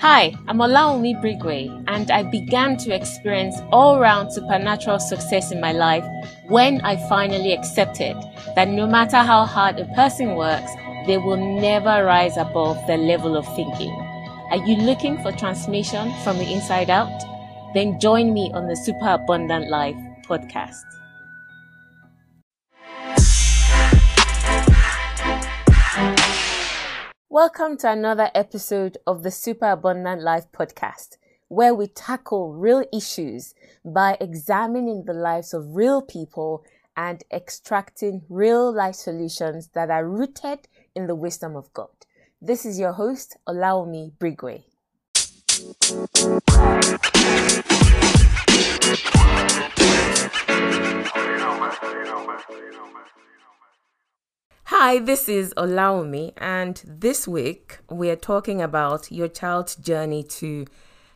Hi, I'm Olawunmi Brigue, and I began to experience all round supernatural success in my life when I finally accepted that no matter how hard a person works, they will never rise above their level of thinking. Are you looking for transformation from the inside out? Then join me on the Super Abundant Life podcast. Welcome to another episode of the Super Abundant Life podcast, where we tackle real issues by examining the lives of real people and extracting real life solutions that are rooted in the wisdom of God. This is your host, Olawunmi Brigue. Hi, this is Olawunmi, and this week we are talking about your child's journey to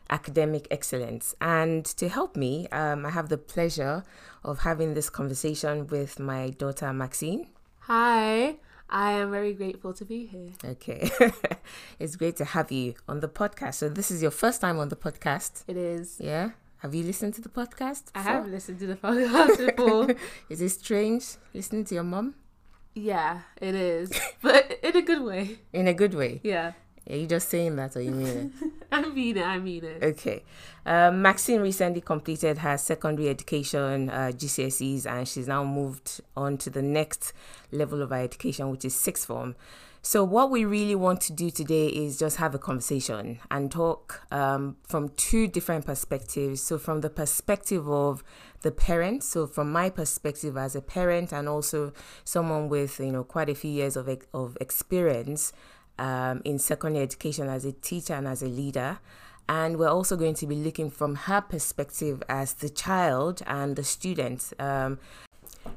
academic excellence. And to help me, um, I have the pleasure of having this conversation with my daughter Maxine. Hi, I am very grateful to be here. Okay, it's great to have you on the podcast. So, this is your first time on the podcast. It is. Yeah. Have you listened to the podcast? I have listened to the podcast before. is it strange listening to your mom? Yeah, it is, but in a good way. In a good way. Yeah. Are you just saying that or you mean it? I mean it. I mean it. Okay. Um, Maxine recently completed her secondary education uh, GCSEs and she's now moved on to the next level of her education, which is sixth form. So, what we really want to do today is just have a conversation and talk um, from two different perspectives. So, from the perspective of the parent, so from my perspective as a parent and also someone with you know quite a few years of of experience um, in secondary education as a teacher and as a leader. And we're also going to be looking from her perspective as the child and the student. Um,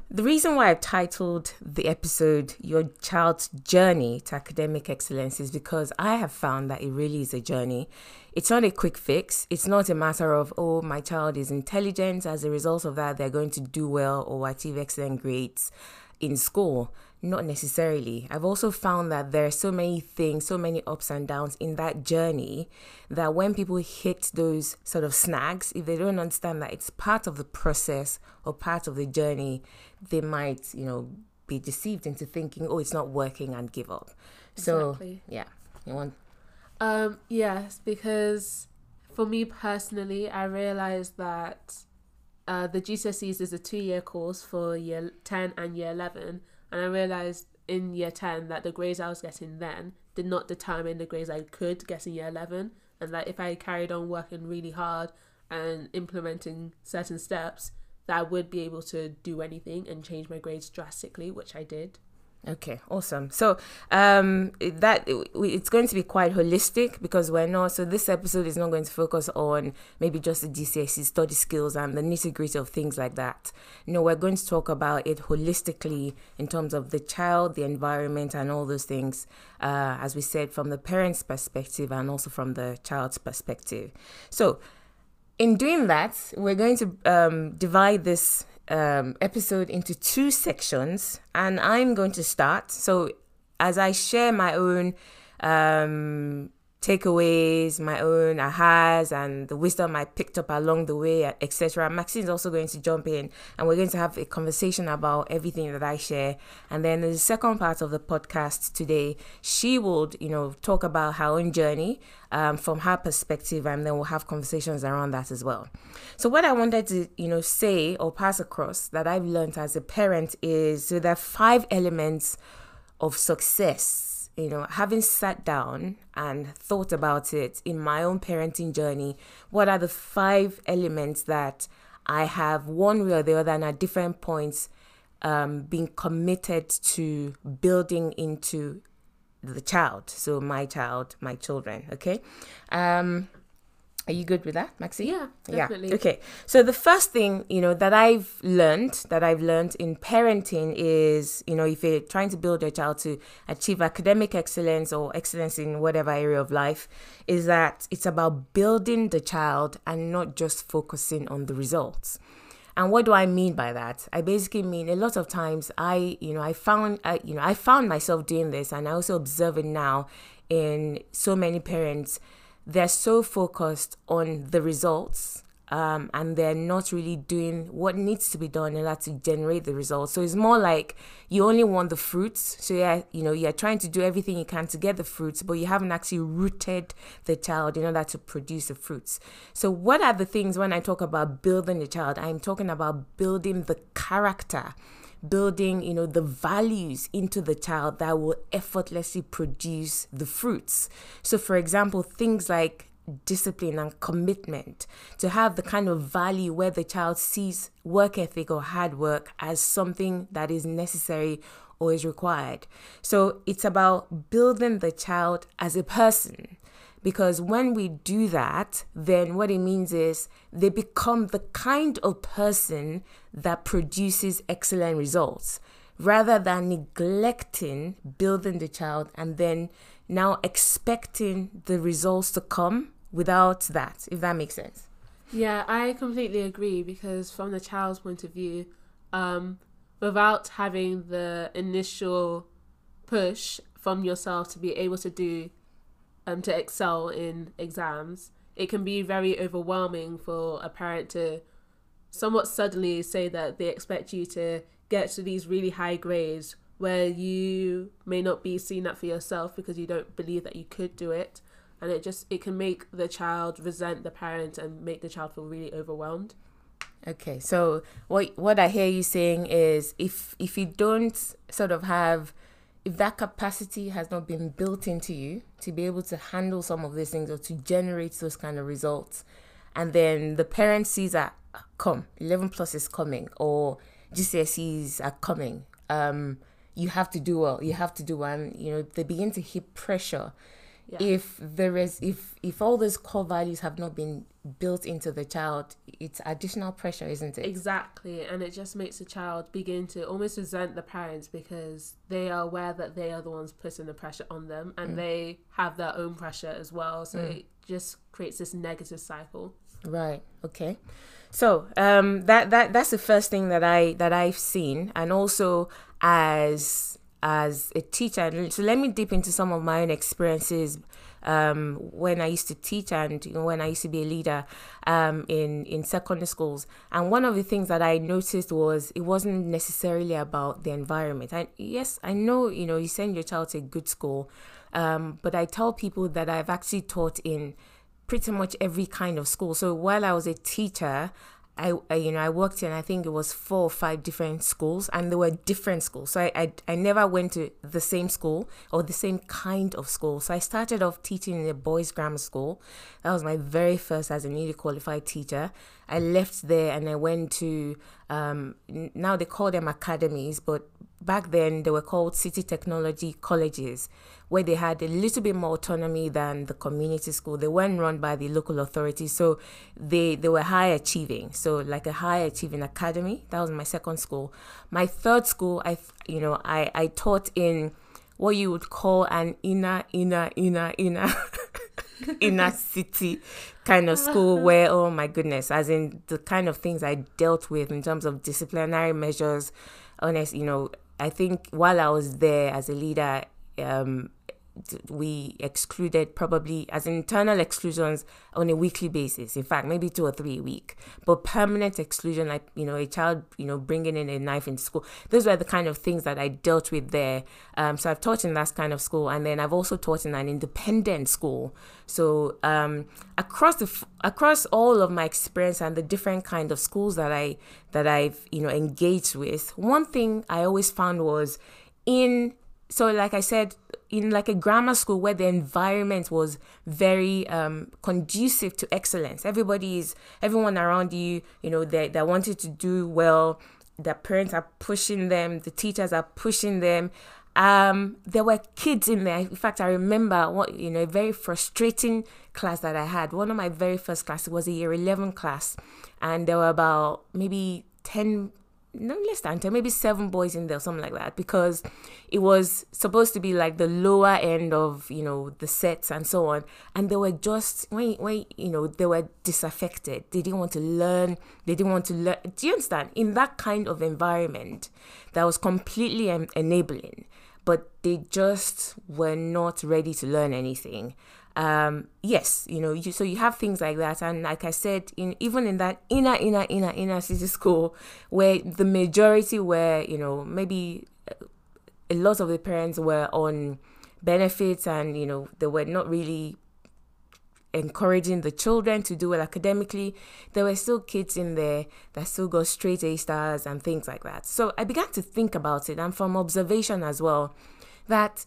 the reason why I've titled the episode Your Child's Journey to Academic Excellence is because I have found that it really is a journey. It's not a quick fix. It's not a matter of, oh, my child is intelligent. As a result of that, they're going to do well or achieve excellent grades in school. Not necessarily. I've also found that there are so many things, so many ups and downs in that journey that when people hit those sort of snags, if they don't understand that it's part of the process or part of the journey, they might, you know, be deceived into thinking, oh, it's not working and give up. Exactly. So, yeah. You want? Um, yes, because for me personally, I realized that uh, the GCSEs is a two year course for year 10 and year 11 and I realized in year 10 that the grades I was getting then did not determine the grades I could get in year 11. And that if I carried on working really hard and implementing certain steps, that I would be able to do anything and change my grades drastically, which I did. Okay, awesome. So um, that it's going to be quite holistic because we're not. So this episode is not going to focus on maybe just the GCSE study skills and the nitty gritty of things like that. No, we're going to talk about it holistically in terms of the child, the environment, and all those things. Uh, as we said, from the parent's perspective and also from the child's perspective. So in doing that, we're going to um, divide this um, episode into two sections, and I'm going to start. So, as I share my own um, takeaways, my own ahas, and the wisdom I picked up along the way, etc. Maxine's also going to jump in, and we're going to have a conversation about everything that I share. And then the second part of the podcast today, she would, you know, talk about her own journey um, from her perspective, and then we'll have conversations around that as well. So, what I wanted to, you know, say or pass across that I've learned as a parent is so there are five elements of success you know, having sat down and thought about it in my own parenting journey, what are the five elements that I have one way or the other and at different points um, being committed to building into the child. So my child, my children. Okay. Um, are you good with that, Maxi? Yeah, definitely. Yeah. Okay. So the first thing, you know, that I've learned, that I've learned in parenting is, you know, if you're trying to build your child to achieve academic excellence or excellence in whatever area of life, is that it's about building the child and not just focusing on the results. And what do I mean by that? I basically mean a lot of times I, you know, I found, I, you know, I found myself doing this, and I also observe it now in so many parents they're so focused on the results um, and they're not really doing what needs to be done in order to generate the results. So it's more like you only want the fruits. So yeah, you know, you're trying to do everything you can to get the fruits, but you haven't actually rooted the child in order to produce the fruits. So what are the things when I talk about building the child? I'm talking about building the character building you know the values into the child that will effortlessly produce the fruits. So for example things like discipline and commitment to have the kind of value where the child sees work ethic or hard work as something that is necessary or is required. So it's about building the child as a person because when we do that, then what it means is they become the kind of person that produces excellent results rather than neglecting building the child and then now expecting the results to come without that, if that makes sense. Yeah, I completely agree because from the child's point of view, um, without having the initial push from yourself to be able to do um, to excel in exams, it can be very overwhelming for a parent to somewhat suddenly say that they expect you to get to these really high grades where you may not be seeing that for yourself because you don't believe that you could do it. And it just it can make the child resent the parent and make the child feel really overwhelmed. Okay so what what i hear you saying is if if you don't sort of have if that capacity has not been built into you to be able to handle some of these things or to generate those kind of results, and then the parent sees that come 11 plus is coming or GCSEs are coming, um, you have to do well. You have to do well. And, you know, they begin to heap pressure yeah. if there is if if all those core values have not been built into the child it's additional pressure isn't it exactly and it just makes the child begin to almost resent the parents because they are aware that they are the ones putting the pressure on them and mm. they have their own pressure as well so mm. it just creates this negative cycle right okay so um that that that's the first thing that i that i've seen and also as as a teacher. So let me dip into some of my own experiences um, when I used to teach and you know, when I used to be a leader um, in in secondary schools. And one of the things that I noticed was it wasn't necessarily about the environment. And yes, I know you know you send your child to a good school, um, but I tell people that I've actually taught in pretty much every kind of school. So while I was a teacher, I, I, you know I worked in I think it was four or five different schools and they were different schools. So I, I I never went to the same school or the same kind of school. So I started off teaching in a boys grammar school. That was my very first as a newly qualified teacher. I left there and I went to um, now they call them academies but back then they were called city technology colleges where they had a little bit more autonomy than the community school. They weren't run by the local authorities, so they they were high achieving. So like a high achieving academy. That was my second school. My third school, I you know I I taught in what you would call an inner inner inner inner inner city kind of school where oh my goodness as in the kind of things i dealt with in terms of disciplinary measures honest you know i think while i was there as a leader um, we excluded probably as internal exclusions on a weekly basis. In fact maybe two or three a week. But permanent exclusion like you know a child you know bringing in a knife into school those were the kind of things that i dealt with there. Um, so i've taught in that kind of school and then i've also taught in an independent school. So um, across the across all of my experience and the different kind of schools that i that i've you know engaged with one thing i always found was in so like i said in like a grammar school where the environment was very um, conducive to excellence. Everybody is everyone around you you know they, they wanted to do well. The parents are pushing them. The teachers are pushing them. Um, there were kids in there. In fact i remember what you know a very frustrating class that i had. One of my very first classes was a year 11 class. And there were about maybe 10 no less than 10 maybe seven boys in there something like that because it was supposed to be like the lower end of you know the sets and so on and they were just when, when you know they were disaffected. They didn't want to learn. They didn't want to learn do you understand? In that kind of environment that was completely enabling but they just were not ready to learn anything um, yes, you know, you, so you have things like that, and like I said, in even in that inner, inner, inner, inner city school, where the majority were, you know, maybe a lot of the parents were on benefits, and you know, they were not really encouraging the children to do well academically, there were still kids in there that still got straight A stars and things like that. So I began to think about it, and from observation as well, that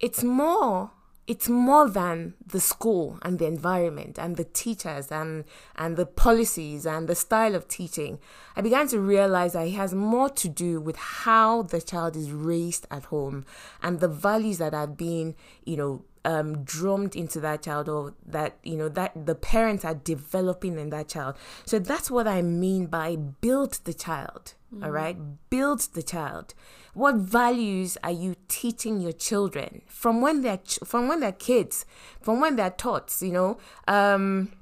it's more it's more than the school and the environment and the teachers and and the policies and the style of teaching i began to realize that it has more to do with how the child is raised at home and the values that are being you know um, drummed into that child or that you know that the parents are developing in that child so that's what i mean by build the child. All right? Build the child. What values are you teaching your children? From when they're ch- from when they're kids from when they're taught you know? Um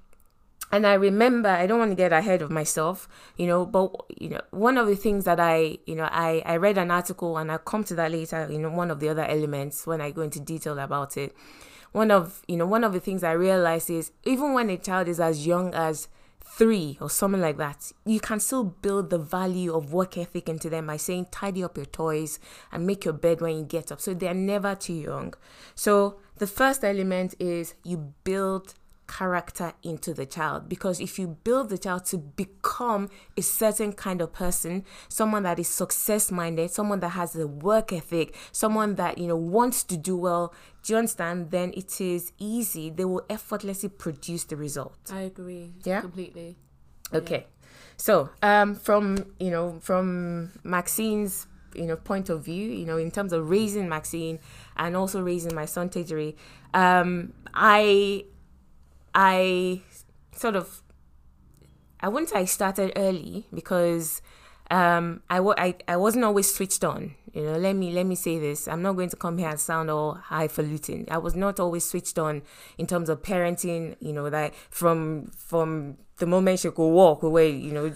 and I remember I don't want to get ahead of myself, you know, but you know, one of the things that I, you know, I I read an article and I'll come to that later, you know, one of the other elements when I go into detail about it. One of, you know, one of the things I realized is even when a child is as young as three or something like that, you can still build the value of work ethic into them by saying tidy up your toys and make your bed when you get up. So they're never too young. So the first element is you build character into the child. Because if you build the child to become a certain kind of person someone that is success minded someone that has a work ethic someone that you know wants to do well do you understand? Then it is easy. They will effortlessly produce the result. I agree yeah? completely. Okay. Yeah. so um from you know from maxine's you know point of view you know in terms of raising maxine and also raising my son Tejiri, um i I sort of I wouldn't say I started early because um, I, I, I wasn't always switched on. You know, let me let me say this. I'm not going to come here and sound all highfalutin. I was not always switched on in terms of parenting. You know, that from from the moment she could walk away, you know,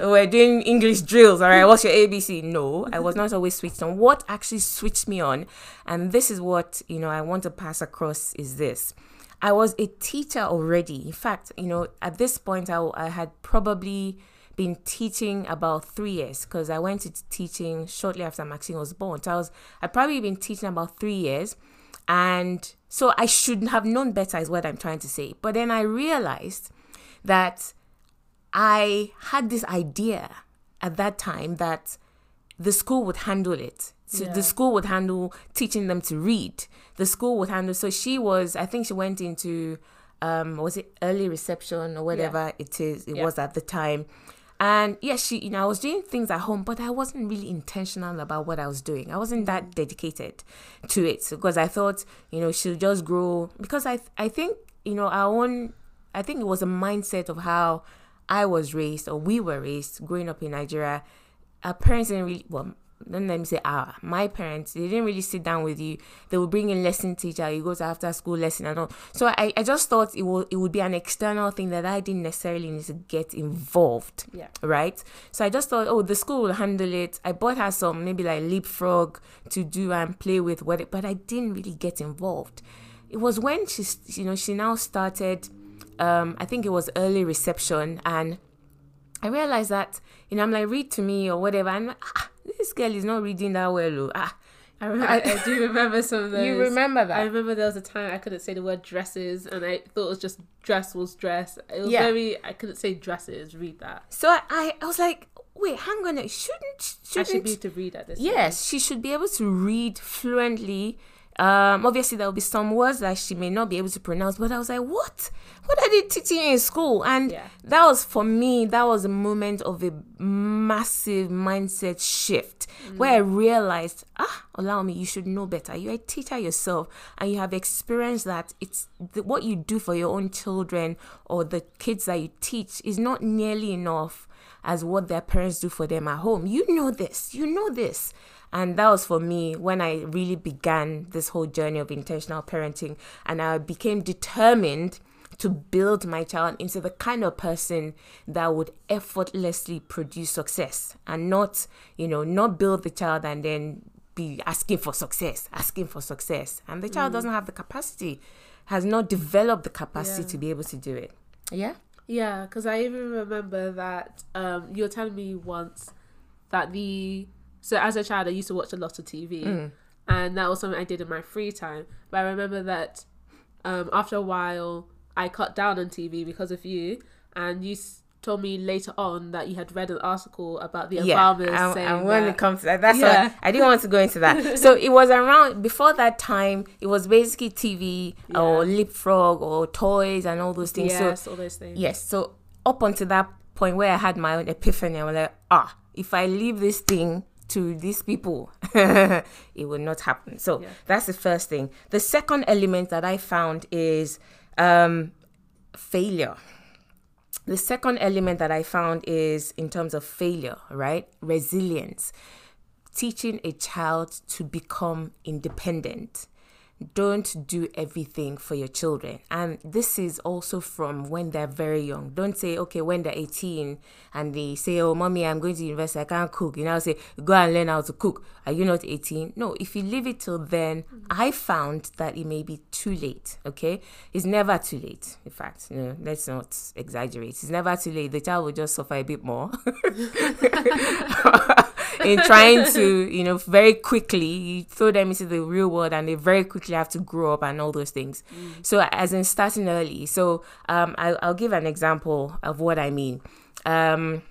we're doing English drills. All right, what's your ABC? No, I was not always switched on. What actually switched me on, and this is what you know I want to pass across is this I was a teacher already. In fact, you know, at this point, I, I had probably been teaching about three years because I went into teaching shortly after Maxine was born. So I was, I'd probably been teaching about three years. And so I should have known better, is what I'm trying to say. But then I realized that I had this idea at that time that the school would handle it. So yeah. the school would handle teaching them to read. The school would handle. So she was, I think she went into, um, was it early reception or whatever yeah. it is? It yeah. was at the time. And yes, she, you know, I was doing things at home, but I wasn't really intentional about what I was doing. I wasn't that mm. dedicated to it because I thought, you know, she'll just grow. Because I, I think, you know, our own, I think it was a mindset of how I was raised or we were raised growing up in Nigeria our parents didn't really well don't let me say ah my parents they didn't really sit down with you. They would bring in lesson teacher. You go to after school lesson and all. So i, I just thought it would it would be an external thing that i didn't necessarily need to get involved yeah. right? So i just thought oh the school will handle it. I bought her some maybe like leapfrog to do and play with what it, but i didn't really get involved. It was when she you know she now started um i think it was early reception and I realized that, you know, I'm like, read to me or whatever. And ah, this girl is not reading that well. Oh. Ah. I, remember, I, I, do remember some of those. You remember that? I remember there was a time I couldn't say the word dresses, and I thought it was just dress was dress. It was yeah. very. I couldn't say dresses. Read that. So I, I was like, wait, hang on. Shouldn't shouldn't I should be able to read at this? Yes, she should be able to read fluently um, obviously, there will be some words that she may not be able to pronounce, but I was like, what? What are they teaching in school? And yeah. that was for me, that was a moment of a massive mindset shift mm. where I realized, ah, allow me, you should know better. You're a teacher yourself and you have experienced that it's the, what you do for your own children or the kids that you teach is not nearly enough as what their parents do for them at home. You know this, you know this. And that was for me when I really began this whole journey of intentional parenting. And I became determined to build my child into the kind of person that would effortlessly produce success and not, you know, not build the child and then be asking for success, asking for success, and the child Mm. doesn't have the capacity, has not developed the capacity Yeah. to be able to do it. Yeah. Yeah, because I even remember that um, you were telling me once that the so as a child I used to watch a lot of TV, Mm. and that was something I did in my free time. But I remember that um, after a while I cut down on TV because of you, and you s- told me later on that you had read an article about the yeah, Obamas and, saying and when that, it comes to that, that's Yeah. what I didn't want to go into that. so it was around before that time. It was basically TV or leapfrog or toys and all those things. yes, So all those things. yes, so up until that point where I had my own epiphany, I was like, ah, if I leave this thing to these people, it will not happen. So Yeah. that's the first thing. The second element that I found is um, failure. The second element that I found is in terms of failure, right? Resilience. Teaching a child to become independent. Don't do everything for your children. And this is also from when they're very young. Don't say, okay, when they're 18 and they say, oh, mommy, I'm going to university, I can't cook. You know, say, go and learn how to cook. Are you not 18? No, if you leave it till then, mm. I found that it may be too late. Okay. It's never too late. In fact, you know, let's not exaggerate. It's never too late. The child will just suffer a bit more. in trying to, you know, very quickly you throw them into the real world and they very quickly have to grow up and all those things. So as in starting early. So um, I, I'll give an example of what I mean. Um,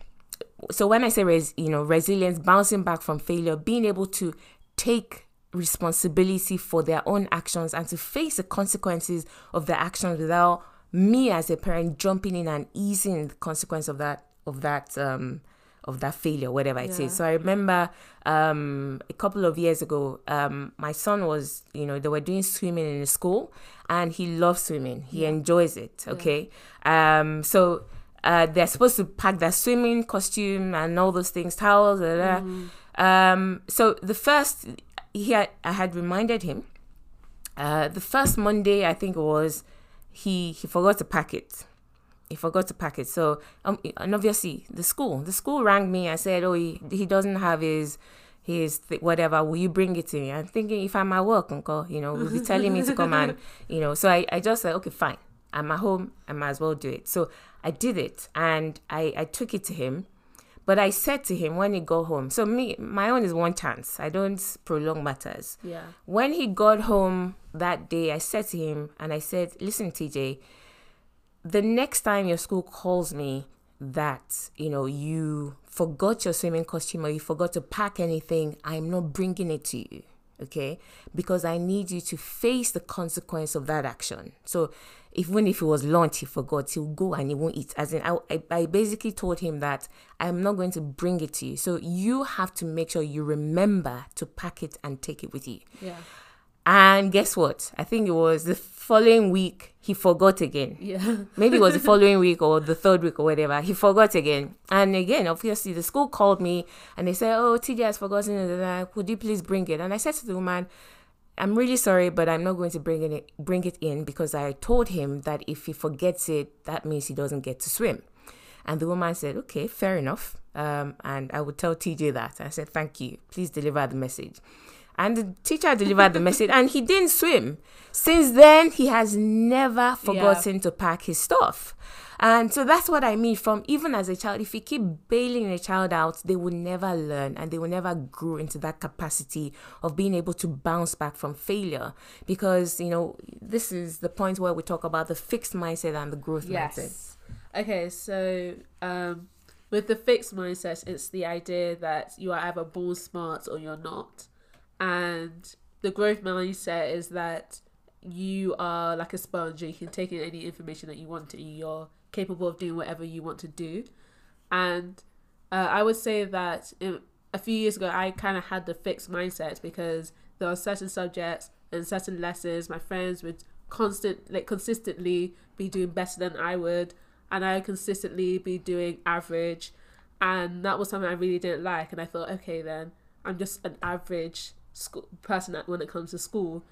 so when I say res, you know resilience, bouncing back from failure, being able to take responsibility for their own actions and to face the consequences of their actions without me as a parent jumping in and easing the consequence of that of that um of that failure whatever it is Yeah. so i remember um a couple of years ago um my son was you know they were doing swimming in the school and he loves swimming he enjoys it okay um so uh, they're supposed to pack their swimming costume and all those things, towels. blah, blah, blah. Um, so the first, he had, I had reminded him. Uh, the first Monday, I think it was, he he forgot to pack it. He forgot to pack it. So um, and obviously the school, the school rang me and said, oh, he, he doesn't have his his th- whatever. Will you bring it to me? I'm thinking if I'm at work, uncle, you know, will be telling me to come and you know. So I I just said, okay, fine. I'm at home. I might as well do it. So I did it and I, I took it to him. But I said to him when he got home, so me, my own is one chance. I don't prolong matters. Yeah. When he got home that day, I said to him and I said, listen, TJ, the next time your school calls me that, you know, you forgot your swimming costume or you forgot to pack anything, I'm not bringing it to you. Okay. Because I need you to face the consequence of that action. So even if it was lunch, he forgot, he'll go and he won't eat. As in, I, I, I basically told him that I'm not going to bring it to you. So you have to make sure you remember to pack it and take it with you. Yeah. And guess what? I think it was the following week, he forgot again. Yeah. Maybe it was the following week or the third week or whatever. He forgot again. And again, obviously, the school called me and they said, Oh, TJ has forgotten. Could you please bring it? And I said to the woman, I'm really sorry, but I'm not going to bring it bring it in because I told him that if he forgets it, that means he doesn't get to swim. And the woman said, "Okay, fair enough." Um, and I would tell TJ that. I said, "Thank you. Please deliver the message." And the teacher delivered the message, and he didn't swim. Since then, he has never forgotten to pack his stuff. And so that's what I mean from even as a child, if you keep bailing a child out, they will never learn and they will never grow into that capacity of being able to bounce back from failure. Because, you know, this is the point where we talk about the fixed mindset and the growth mindset. Okay, so um, with the fixed mindset, it's the idea that you are either born smart or you're not. And the growth mindset is that you are like a sponge you can take in any information that you want to. You're capable of doing whatever you want to do. And uh, I would say that in, a few years ago, I kind of had the fixed mindset because there are certain subjects and certain lessons my friends would constant like consistently be doing better than I would and I would consistently be doing average and that was something I really didn't like and I thought okay then I'm just an average school person when it comes to school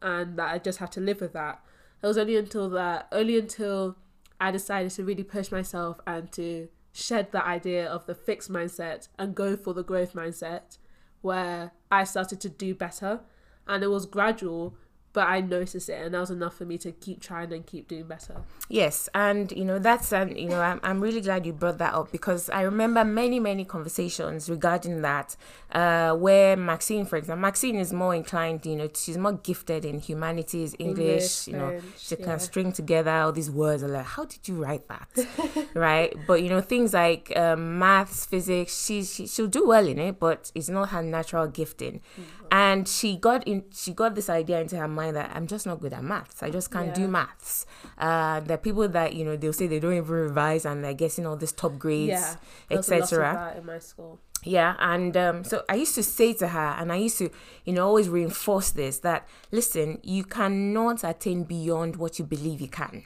and that I just have to live with that. It was only until that only until I decided to really push myself and to shed that idea of the fixed mindset and go for the growth mindset where I started to do better, and it was gradual but I noticed it, and that was enough for me to keep trying and keep doing better. Yes, and you know that's and you know I'm I'm really glad you brought that up because I remember many many conversations regarding that, uh, where Maxine, for example, Maxine is more inclined, you know, she's more gifted in humanities, English, English, you know, French, she yeah. can string together all these words. like, how did you write that, right? But you know things like um, maths, physics, she, she she'll do well in it, but it's not her natural gifting and she got in she got this idea into her mind that i'm just not good at maths i just can't do Yeah. maths uh are people that you know they'll say they don't even revise and they're getting all these top grades Yeah, there was a lot of etc in my school. Yeah and um, so i used to say to her and i used to you know always reinforce this that listen you cannot attain beyond what you believe you can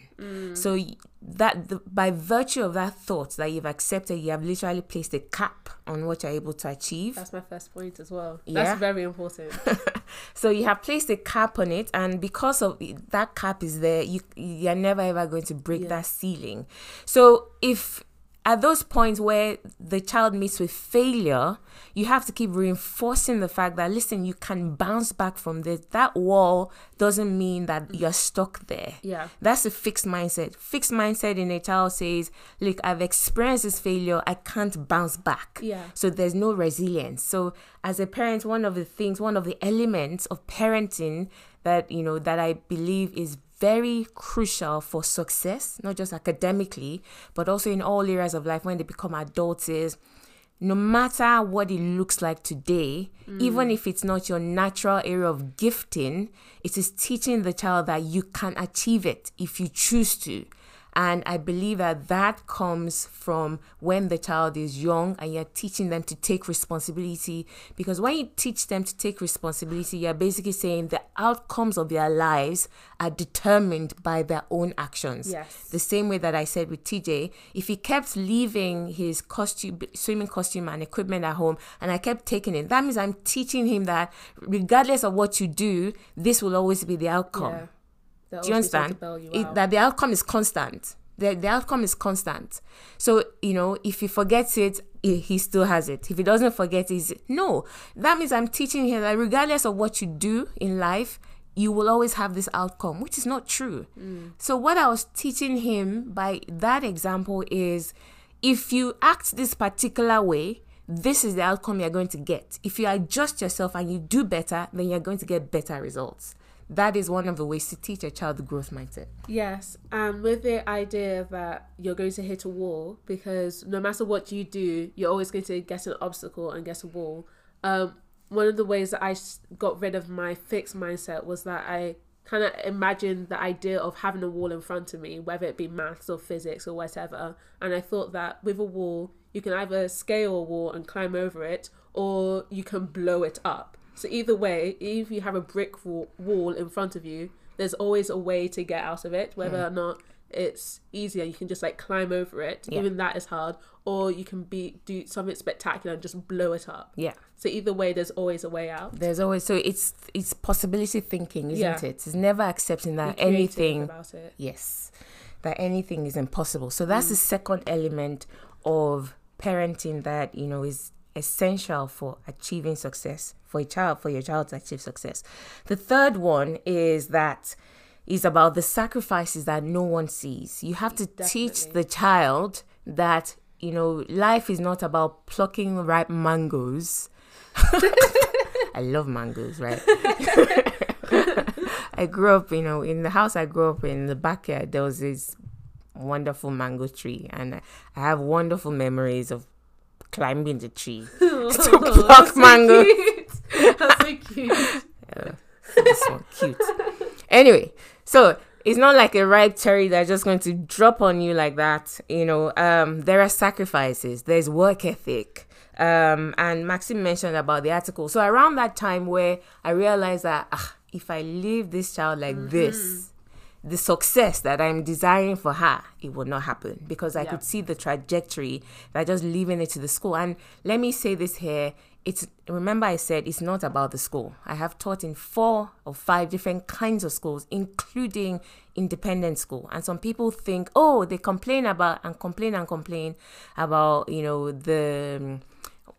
so that the, by virtue of that thought that you've accepted you have literally placed a cap on what you're able to achieve That's my first point as well. Yeah. That's very important. so you have placed a cap on it, and because of that cap is there, you you're never ever going to break Yeah. that ceiling. So if at those points where the child meets with failure, you have to keep reinforcing the fact that listen, you can bounce back from this. That wall doesn't mean that mm. you're stuck there. Yeah. That's a fixed mindset. Fixed mindset in a child says, Look, I've experienced this failure, I can't bounce back. Yeah. So there's no resilience. So as a parent, one of the things, one of the elements of parenting that, you know, that I believe is very crucial for success, not just academically, but also in all areas of life when they become adults is no matter what it looks like today, mm. even if it's not your natural area of gifting, it is teaching the child that you can achieve it if you choose to. And I believe that that comes from when the child is young and you're teaching them to take responsibility. Because when you teach them to take responsibility, you're basically saying the outcomes of their lives are determined by their own actions. Yes. The same way that I said with TJ, if he kept leaving his costume, swimming costume and equipment at home, and I kept taking it, that means I'm teaching him that regardless of what you do, this will always be the outcome. Yeah. They'll Do you always be trying understand? you It, that the outcome is constant. The, the outcome is constant. So, you know, if he forgets it, he, still has it. If he doesn't forget it, no. That means I'm teaching him that regardless of what you do in life, you will always have this outcome, which is not true. So, what I was teaching him by that example is if you act this particular way, this is the outcome you're going to get. If you adjust yourself and you do better, then you're going to get better results. That is one of the ways to teach a child the growth mindset. Yes, and with the idea that you're going to hit a wall because no matter what you do, you're always going to get an obstacle and get a wall. Um, one of the ways that I got rid of my fixed mindset was that I kind of imagined the idea of having a wall in front of me, whether it be maths or physics or whatever. And I thought that with a wall, you can either scale a wall and climb over it, or you can blow it up. So either way, if you have a brick wall, in front of you, there's always a way to get out of it, whether or not it's easier. You can just like climb over it. Yeah. Even that is hard. Or you can be do something spectacular and just blow it up. Yeah. So either way, there's always a way out. There's always so it's it's possibility thinking, isn't Yeah. it? It's never accepting that anything about it. yes that anything is impossible so that's mm. the second element of parenting that you know is essential for achieving success for a child for your child to achieve success the third one is that is about the sacrifices that no one sees you have to teach the child that you know life is not about plucking ripe mangoes I love mangoes, right? I grew up, you know, in the house I grew up in the backyard. There was this wonderful mango tree, and I I have wonderful memories of climbing the tree to pluck so mango. cute. That's so cute. this one cute. Anyway, so it's not like a ripe cherry that's just going to drop on you like that. You know, um, there are sacrifices. There's work ethic. Um, and Maxine mentioned about the article. So around that time where I realized that ah, if I leave this child like this, the success that I'm desiring for her, it will not happen because I Yeah. could see the trajectory by just leaving it to the school. And let me say this here. It's remember I said it's not about the school. I have taught in four or five different kinds of schools, including independent school. And some people think, oh, they complain about and complain and complain about, you know, the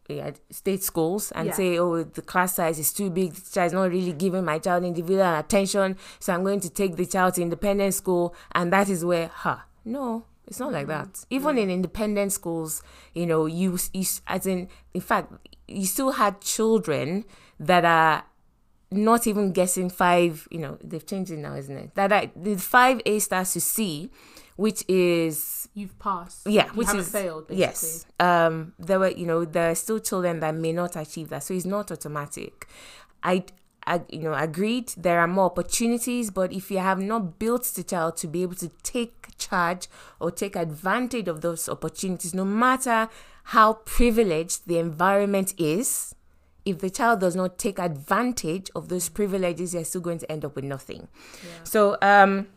yeah, state schools and Yeah. say, oh, the class size is too big, the teacher is not really giving my child individual attention, so I'm going to take the child to independent school, and that is where, huh, no, it's not like mm-hmm. that. Even in independent schools, you know, you, you as in, in fact, you still had children that are not even guessing five, you know, they've changed it now, isn't it? That are the five A stars to C, which is You've passed. yeah, which haven't is failed. Basically. yes. Um, there were you know there are still children that may not achieve that, so it's not automatic. I, I you know agreed there are more opportunities, but if you have not built the child to be able to take charge or take advantage of those opportunities, no matter how privileged the environment is, if the child does not take advantage of those privileges, they're still going to end up with nothing. Yeah. So um,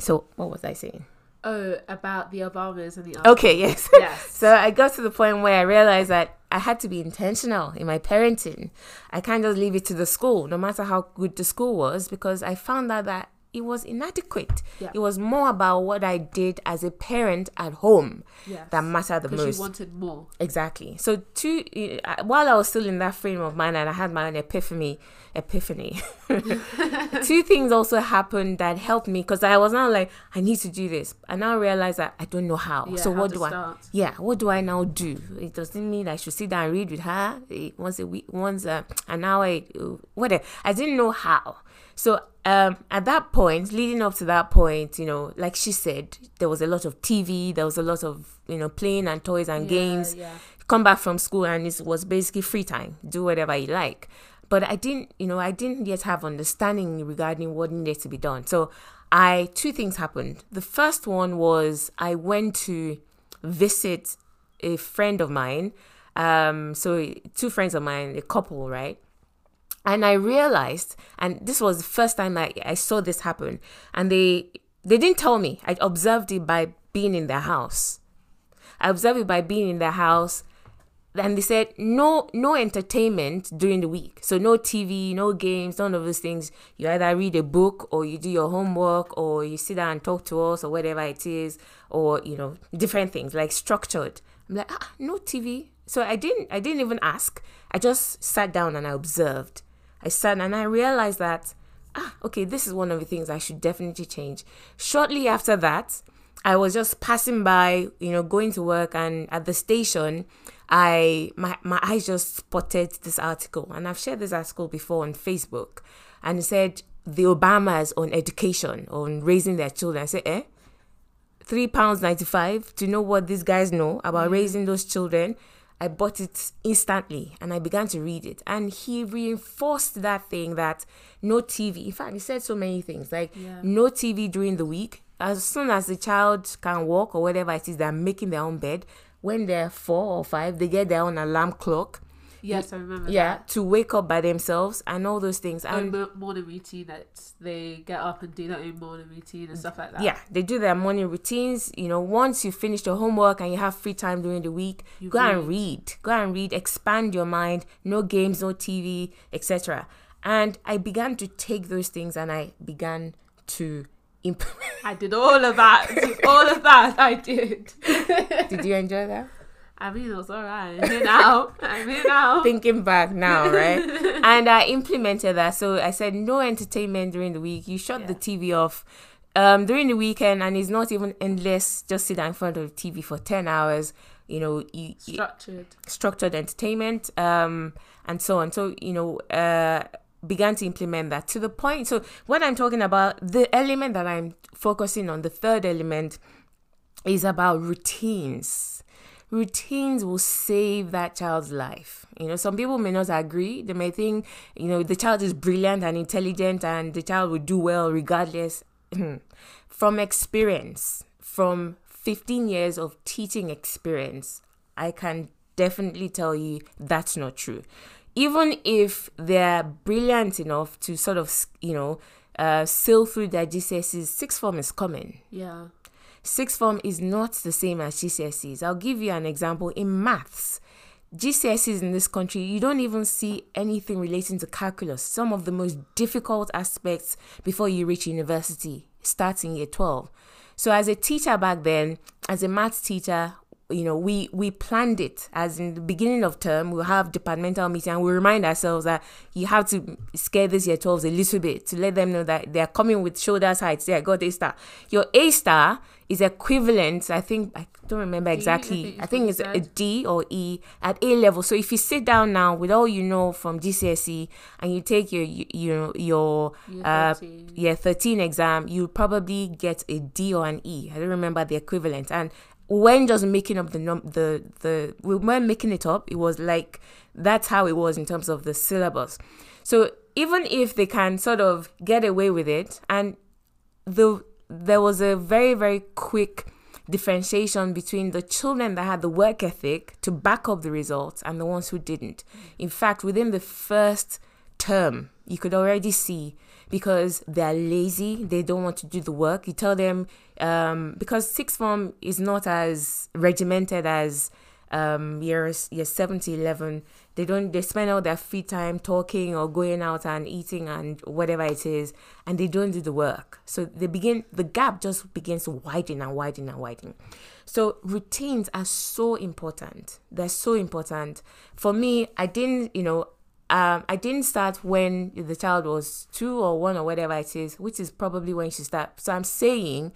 so what was I saying? Oh, about the Obamas and the Obamas. Okay, yes. Yes. so I got to the point where I realized that I had to be intentional in my parenting. I can't just leave it to the school, no matter how good the school was, because I found out that it was inadequate. Yeah. It was more about what I did as a parent at home Yes. that mattered the Because most. you wanted more. Exactly. So two uh, while I was still in that frame of mind and I had my own epiphany, epiphany. two things also happened that helped me because I was now like I need to do this. I now realize that I don't know how. Yeah, so how what do start. I? Yeah, what do I now do? It doesn't mean I should sit down and read with her eh, once a week, once a, an hour, eh, whatever. I didn't know how. So um, at that point, leading up to that point, you know, like she said, there was a lot of TV, there was a lot of you know playing and toys and Yeah, games. Yeah. come back from school and it was basically free time do whatever you like. But i didn't you know i didn't yet have understanding regarding what needed to be done. So i two things happened. The first one was i went to visit a friend of mine um so two friends of mine a couple right and I realized, and this was the first time I, I saw this happen, and they they didn't tell me. I observed it by being in their house. I observed it by being in their house, and they said no no entertainment during the week. So no TV, no games, none of those things. You either read a book or you do your homework or you sit down and talk to us or whatever it is, or you know different things like structured. I'm like ah no TV. So I didn't I didn't even ask. I just sat down and I observed. I sat and I realized that, ah, okay, this is one of the things I should definitely change. Shortly after that, I was just passing by, you know, going to work, and at the station, I my my eyes just spotted this article, and I've shared this article before on Facebook, and it said the Obamas on education, on raising their children. I said, eh, three pounds ninety five to know what these guys know about raising those children. I bought it instantly and I began to read it. And he reinforced that thing that no TV. In fact, he said so many things like Yeah. no TV during the week. As soon as the child can walk or whatever it is, they're making their own bed. When they're four or five, they get their own alarm clock. Yes, I remember. That. Yeah, that. to wake up by themselves and all those things. Oh, And mo- morning routine that they get up and do their own morning routine and stuff like that. yeah, they do their morning routines. You know, once you finish your homework and you have free time during the week, You go and read. Go and read. Expand your mind. No games, no TV, etc. And I began to take those things and I began to implement. I did all of that. all of that I did. Did you enjoy that? I mean, it was. I'm here now. I'm here now. Thinking back now, right? and I implemented that. So I said no entertainment during the week. You shut the TV off um, during the weekend, and it's not even endless. Just sit down in front of the TV for ten hours. You know, you, you Structured. structured entertainment um, and so on. So, you know, uh, began to implement that to the point. So, when I'm talking about the element that I'm focusing on, the third element is about routines. Routines will save that child's life. You know, some people may not agree. They may think, you know, the child is brilliant and intelligent and the child will do well regardless. from experience, from 15 years of teaching experience, I can definitely tell you that's not true. Even if they're brilliant enough to sort of, you know, uh, sail through their GCSEs, sixth form is coming. Yeah. Sixth form is not the same as GCSEs. I'll give you an example in maths. GCSEs in this country, you don't even see anything relating to calculus. Some of the most difficult aspects before you reach university starting in year 12. So, as a teacher back then, as a maths teacher, you know we we planned it. As in the beginning of term we'll have departmental meeting and we remind ourselves that you have to scare this year 12s a little bit to let them know that they're coming with shoulders heights yeah got a star. Your a star is equivalent i think i don't remember exactly. i think it's you a d or e at a level. So if you sit down now with all you know from gcse and you take your your your Year uh, 13. yeah 13 exam you probably get a d or an e. I don't remember the equivalent. And when just making up the num the the weren't making it up it was like that's how it was in terms of the syllabus. So even if they can sort of get away with it and the there was a very very quick differentiation between the children that had the work ethic to back up the results and the ones who didn't. In fact within the first term you could already see because they're lazy they don't want to do the work. You tell them um, because sixth form is not as regimented as um, years year 7 to 11 they don't they spend all their free time talking or going out and eating and whatever it is and they don't do the work. So they begin the gap just begins to widen and widen and widen. So routines are so important. They're so important. For me i didn't you know um, I didn't start when the child was two or one or whatever it is, which is probably when she start. So I'm saying,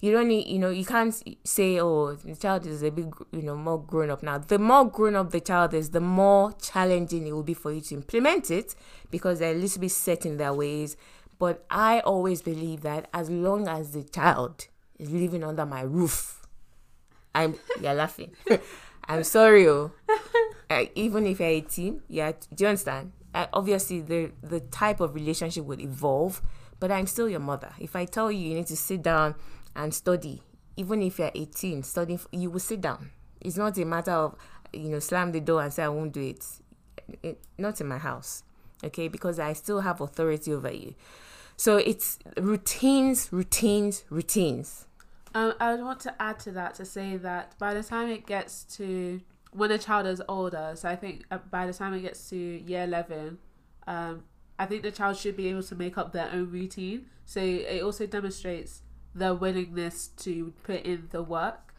you don't need, you know, you can't say, oh, the child is a bit, you know, more grown up now. The more grown up the child is, the more challenging it will be for you to implement it because they're a little bit set in their ways. But I always believe that as long as the child is living under my roof, I'm, you're laughing. I'm sorry, oh. Uh, even if you're 18, yeah, do you understand? Uh, obviously, the the type of relationship would evolve, but I'm still your mother. If I tell you you need to sit down and study, even if you're 18, studying, you will sit down. It's not a matter of you know slam the door and say I won't do it. it not in my house, okay? Because I still have authority over you. So it's routines, routines, routines. Um, I would want to add to that to say that by the time it gets to when a child is older, so I think uh, by the time it gets to year 11, um, I think the child should be able to make up their own routine. So it also demonstrates their willingness to put in the work,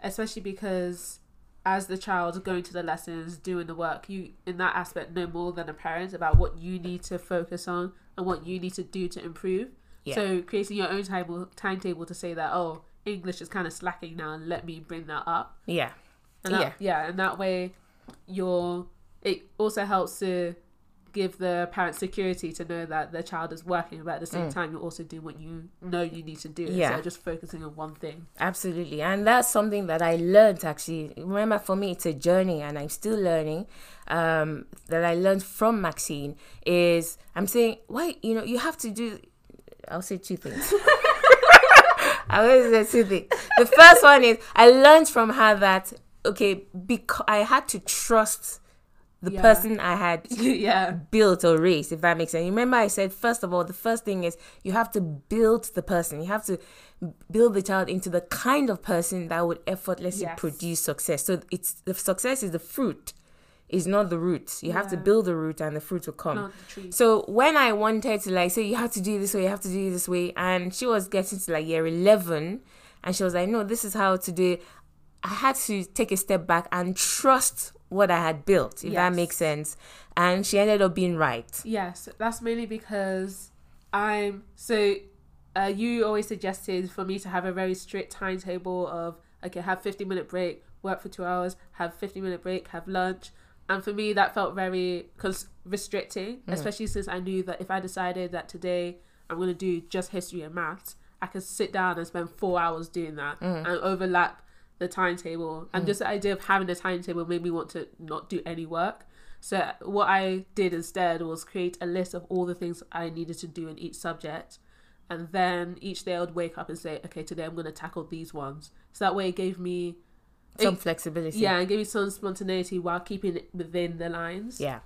especially because as the child going to the lessons, doing the work, you in that aspect know more than a parent about what you need to focus on and what you need to do to improve. Yeah. So creating your own timetable, timetable to say that oh English is kind of slacking now, and let me bring that up. Yeah. And that, Yeah. yeah, and that way, you're. It also helps to give the parent security to know that their child is working, but at the same time, you're also doing what you know you need to do. Mm. Yeah. of just focusing on one thing. Absolutely. And that's something that I learned actually. Remember, for me, it's a journey and I'm still learning. Um, that I learned from Maxine is I'm saying, why, you know, you have to do, I'll say two things. I always say two things. The first one is I learned from her that, okay, because I had to trust the Yeah. person I had yeah, built or raised, if that makes sense. You Remember, I said, first of all, the first thing is you have to build the person. You have to build the child into the kind of person that would effortlessly Yes. produce success. So it's the success is the fruit, is not the root. You have to build the root and the fruit will come. plant the tree. So when I wanted to like say you have to do this way, you have to do this way, and she was getting to like year eleven, and she was like, no, this is how to do it. I had to take a step back and trust what I had built, if that makes sense. And she ended up being right. Yes, that's mainly because I'm so. Uh, you always suggested for me to have a very strict timetable of okay, have fifty minute break, work for two hours, have fifty minute break, have lunch, and for me that felt very cons- restricting, mm. especially since I knew that if I decided that today I'm going to do just history and maths, I could sit down and spend four hours doing that mm. and overlap the timetable. And mm. just the idea of having a timetable made me want to not do any work. So what I did instead was create a list of all the things I needed to do in each subject. And then each day I would wake up and say, okay, today I'm going to tackle these ones. So that way it gave me, Some It- flexibility. yeah, and give you some spontaneity while keeping it within the lines. Yeah.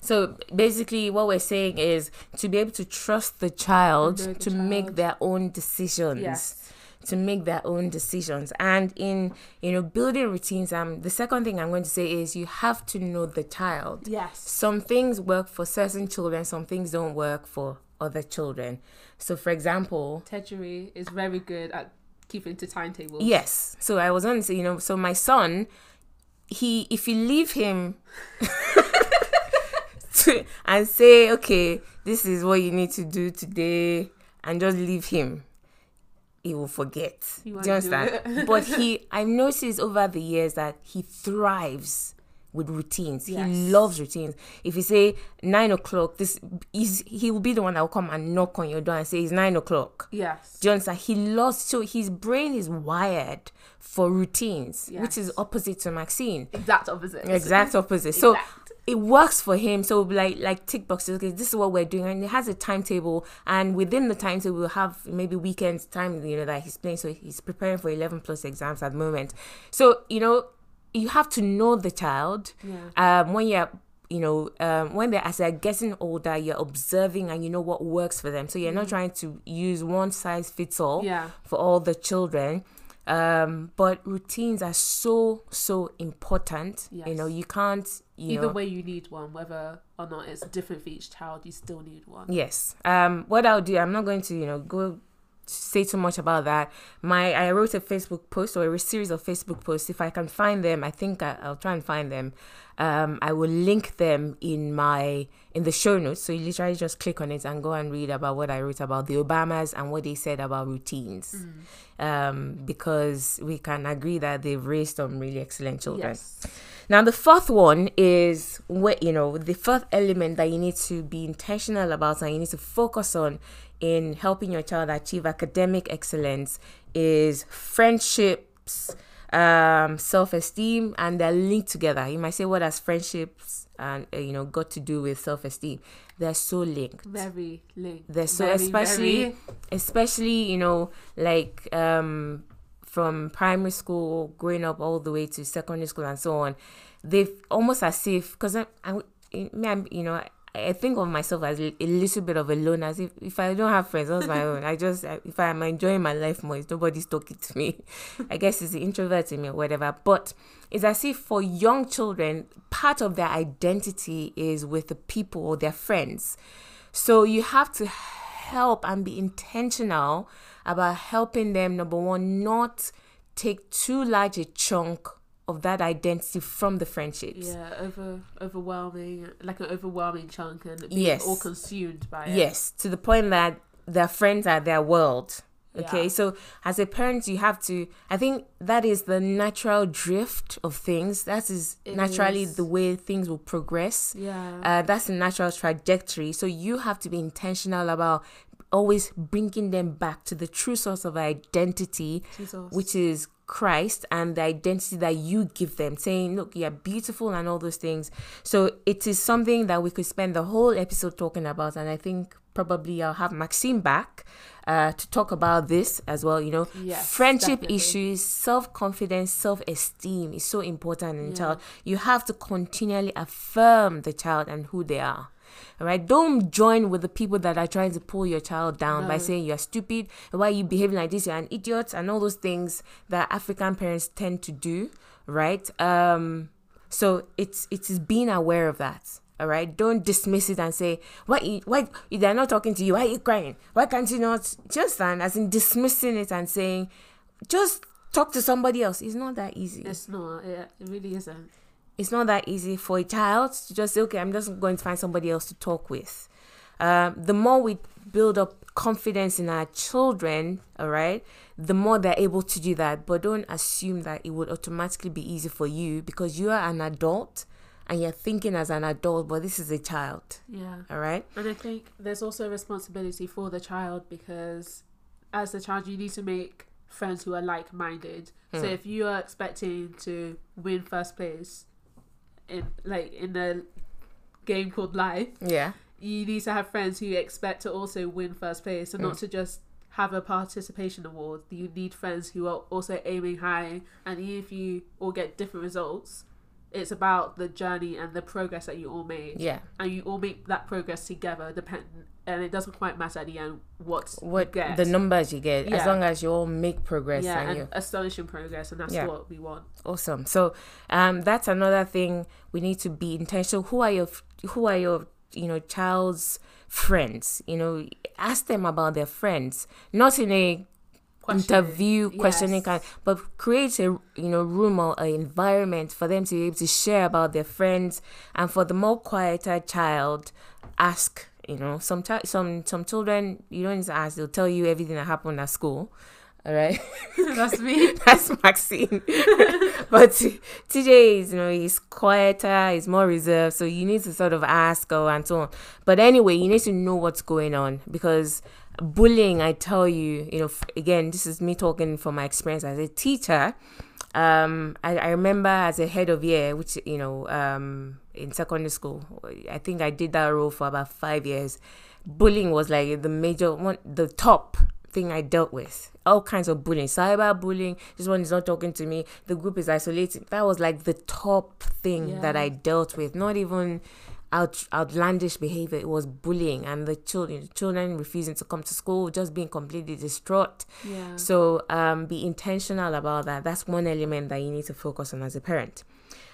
So basically, what we're saying is to be able to trust the child the to make their own decisions. Yes. To make their own decisions, and in you know building routines, um, the second thing I'm going to say is you have to know the child. Yes. Some things work for certain children, some things don't work for other children. So, for example, Techery is very good at keeping to timetable. Yes. So I was on, you know, so my son, he, if you leave him to, and say, okay, this is what you need to do today, and just leave him, he will forget. He do you understand? but he, I've noticed over the years that he thrives with routines. Yes. He loves routines. If you say nine o'clock, this is he will be the one that will come and knock on your door and say it's nine o'clock. Yes. Do you understand? He loves so his brain is wired for routines, which is opposite to Maxine. Exact opposite. Exact opposite. So Exact. it works for him. So like like tick boxes. Okay, this is what we're doing, and he has a timetable. And within the timetable, we'll have maybe weekends time. You know that he's playing. So he's preparing for eleven plus exams at the moment. So you know you have to know the child. Yeah. Um, when you're you know, um, when they're as they're getting older, you're observing and you know what works for them. So you're not trying to use one size fits all Mm. Yeah. for all the children. Um, but routines are so so important. You know, you can't. You Either know, way, you need one, whether or not it's different for each child. You still need one. Yes. Um, what I'll do, I'm not going to, you know, go say too much about that. My I wrote a Facebook post or a series of Facebook posts. If I can find them, I think I, I'll try and find them. Um, I will link them in my in the show notes. So you literally just click on it and go and read about what I wrote about the Obamas and what they said about routines. Um, because we can agree that they've raised some really excellent children. Yes. Now, the fourth one is what you know, the fourth element that you need to be intentional about and you need to focus on in helping your child achieve academic excellence is friendships, um, self esteem, and they're linked together. You might say, what has friendships and uh, you know got to do with self esteem? They're so linked Very linked. they're so Very, especially very- especially you know like um from primary school growing up all the way to secondary school and so on they've almost as if because I, I I'm, you know I think of myself as a little bit of a loner. As if if I don't have friends, what's my own? I just if I'm enjoying my life more, it's nobody's talking to me. I guess it's the introvert in me or whatever. But it's as if for young children, part of their identity is with the people or their friends. So you have to help and be intentional about helping them. Number one, not take too large a chunk of that identity from the friendships. Yeah, over overwhelming, like an overwhelming chunk, and being Yes. all consumed by it. Yes, to the point that their friends are their world. Okay, Yeah. so as a parent, you have to. I think that is the natural drift of things. That is It naturally is. the way things will progress. Yeah. Uh, that's the natural trajectory. So you have to be intentional about always bringing them back to the true source of identity, Jesus. which is Christ and the identity that you give them, saying, Look, you're beautiful and all those things. So it is something that we could spend the whole episode talking about. And I think probably I'll have Maxine back uh, to talk about this as well. You know, Yes, friendship definitely. issues, self confidence, self esteem is so important in Yeah. child. You have to continually affirm the child and who they are. All right, don't join with the people that are trying to pull your child down by saying you're stupid, why are you behaving like this, you're an idiot, and all those things that African parents tend to do, right? Um, so it's it is being aware of that. All right, don't dismiss it and say why why they're not talking to you. Why are you crying? Why can't you not just stand as in dismissing it and saying just talk to somebody else. It's not that easy it's not. It, it really isn't. It's not that easy for a child to just say, okay, I'm just going to find somebody else to talk with. Um, the more we build up confidence in our children, all right, the more they're able to do that. But don't assume that it would automatically be easy for you because you are an adult and you're thinking as an adult, but this is a child, Yeah. all right? And I think there's also a responsibility for the child because as a child, you need to make friends who are like minded. So Hmm. if you are expecting to win first place in like in a game called life, Yeah. you need to have friends who expect to also win first place and not mm. to just have a participation award. You need friends who are also aiming high, and even if you all get different results, it's about the journey and the progress that you all made, Yeah. and you all make that progress together. Depend, and it doesn't quite matter at the end what What the numbers you get, as long as you all make progress yeah, and and you astonishing progress, and that's Yeah. what we want. awesome so um that's another thing we need to be intentional who are your who are your you know child's friends you know ask them about their friends not in a. interview, questioning, Yes. kind, but create a you know room or an environment for them to be able to share about their friends, and for the more quieter child, ask. You know, some chi- some some children you don't need to ask; they'll tell you everything that happened at school. All right. That's me. That's Maxine. but T- TJ is, you know, he's quieter, he's more reserved, so you need to sort of ask or and so on. But anyway, you need to know what's going on because bullying, I tell you, you know, f- again, this is me talking from my experience as a teacher. Um, I, I remember as a head of year, which you know, um, in secondary school, I think I did that role for about five years. Bullying was like the major one, the top thing I dealt with. All kinds of bullying, cyber bullying. This one is not talking to me. The group is isolating. That was like the top thing that I dealt with. Not even out, outlandish behavior. It was bullying, and the children, children refusing to come to school, just being completely distraught. Yeah. So um, be intentional about that. That's one element that you need to focus on as a parent.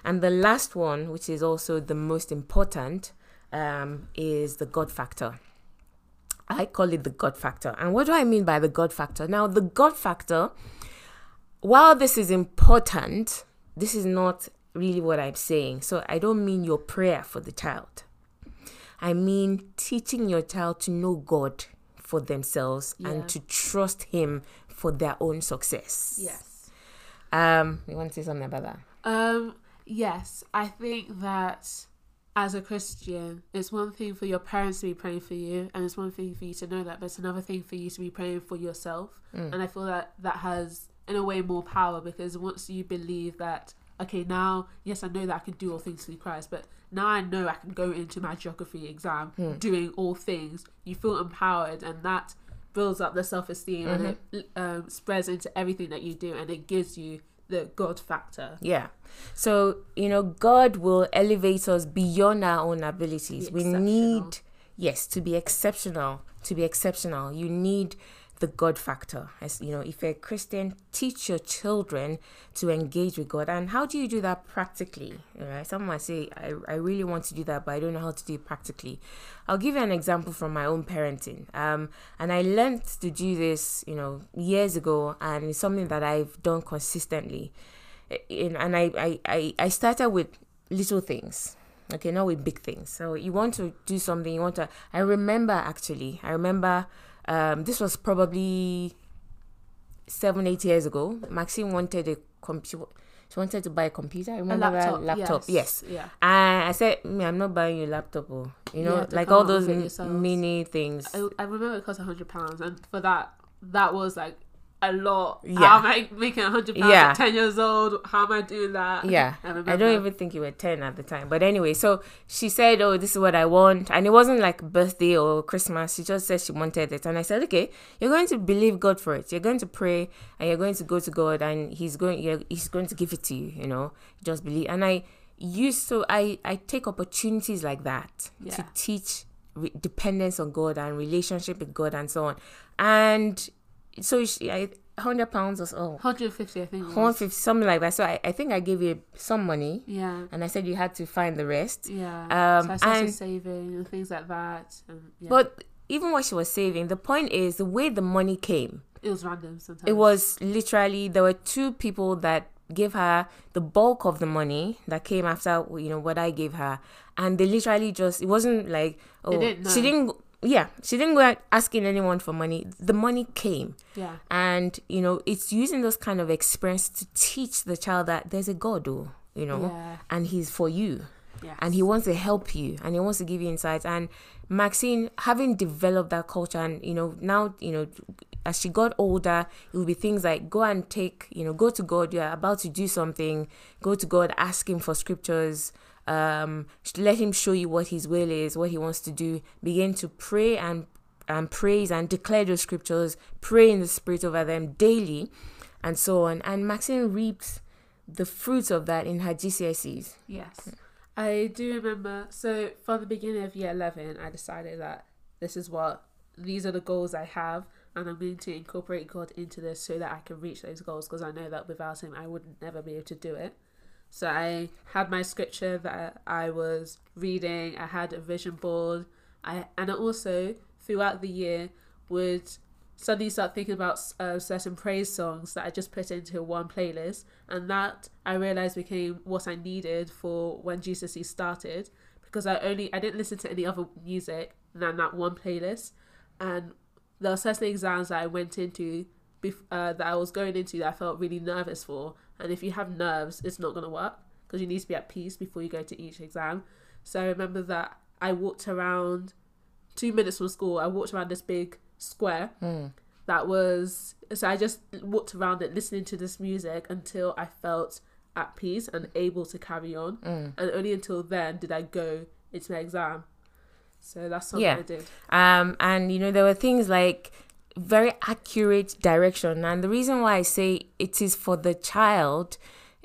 And the last one, which is also the most important, um, is the God factor. I call it the God factor. And what do I mean by the God factor? Now, the God factor, while this is important, this is not really what I'm saying. So I don't mean your prayer for the child. I mean teaching your child to know God for themselves Yeah. and to trust Him for their own success. Yes. Um, you want to say something about that? Um, yes, I think that as a Christian, it's one thing for your parents to be praying for you, and it's one thing for you to know that, but it's another thing for you to be praying for yourself. Mm. And I feel that that has, in a way, more power because once you believe that, okay, now, yes, I know that I can do all things through Christ, but now I know I can go into my geography exam Hmm. doing all things, you feel empowered, and that builds up the self esteem and Mm-hmm. it um, spreads into everything that you do, and it gives you the God factor. Yeah. So, you know, God will elevate us beyond our own abilities. We need, yes, to be exceptional. To be exceptional, you need the God factor. As you know, if you're a Christian, teach your children to engage with God. And how do you do that practically? All right. Some might say, I, I really want to do that, but I don't know how to do it practically. I'll give you an example from my own parenting. Um, and I learned to do this, you know, years ago, and it's something that I've done consistently. In, and I, I, I, I started with little things okay not with big things so you want to do something you want to i remember actually i remember um this was probably seven eight years ago maxine wanted a computer she wanted to buy a computer I A remember laptop. that laptop yes, Yeah. and i said me i'm not buying you a laptop oh. you know to like all those it m- yourselves. mini things I, I remember it cost a hundred pounds, and for that, that was like a lot. Yeah. How am I making a hundred pounds Yeah. at ten years old? How am I doing that? Yeah, I. I don't even think you were 10 at the time. But anyway, so she said, Oh, this is what I want. And it wasn't like birthday or Christmas. She just said she wanted it. And I said, Okay, you're going to believe God for it. You're going to pray and you're going to go to God and He's going you're, He's going to give it to you, you know. Just believe. And I used to I, I take opportunities like that to teach re- dependence on God and relationship with God and so on. And so she I hundred pounds or so. Hundred fifty, I think. was. 150 something like that so I, I think i gave you some money Yeah. and i said you had to find the rest Yeah. Um, so I started and- saving and things like that. And yeah, but even what she was saving the point is the way the money came it was random sometimes. it was literally there were two people that gave her the bulk of the money that came after you know what i gave her and they literally just it wasn't like oh didn't she didn't yeah she didn't go out asking anyone for money. The money came. Yeah. and you know it's using those kind of experience to teach the child that there's a god oh you know Yeah. and he's for you. Yes. and he wants to help you and he wants to give you insights. And maxine having developed that culture and you know now you know as she got older it would be things like go and take you know go to god. You're about to do something. Go to god ask him for scriptures um let him show you what his will is what he wants to do begin to pray and and praise and declare those scriptures pray in the spirit over them daily and so on and maxine reaped the fruits of that in her gcse's Yes. I do remember. So, from the beginning of year 11, I decided that this is what, these are the goals I have, and I'm going to incorporate God into this so that I can reach those goals because I know that without Him, I would never be able to do it. So, I had my scripture that I was reading, I had a vision board, I and I also, throughout the year, would suddenly start thinking about uh, certain praise songs that I just put into one playlist, and that I realized became what I needed for when GCSE started because I only I didn't listen to any other music than that one playlist, and there were certain exams that I went into bef- uh, that I was going into that I felt really nervous for, and if you have nerves, it's not gonna work because you need to be at peace before you go to each exam. So I remember that I walked around two minutes from school. I walked around this big square Mm. that was so I just walked around it listening to this music until I felt at peace and able to carry on. Mm. And only until then did I go into my exam. So that's something Yeah. I did. Um, and you know, there were things like very accurate direction. And the reason why I say it is for the child,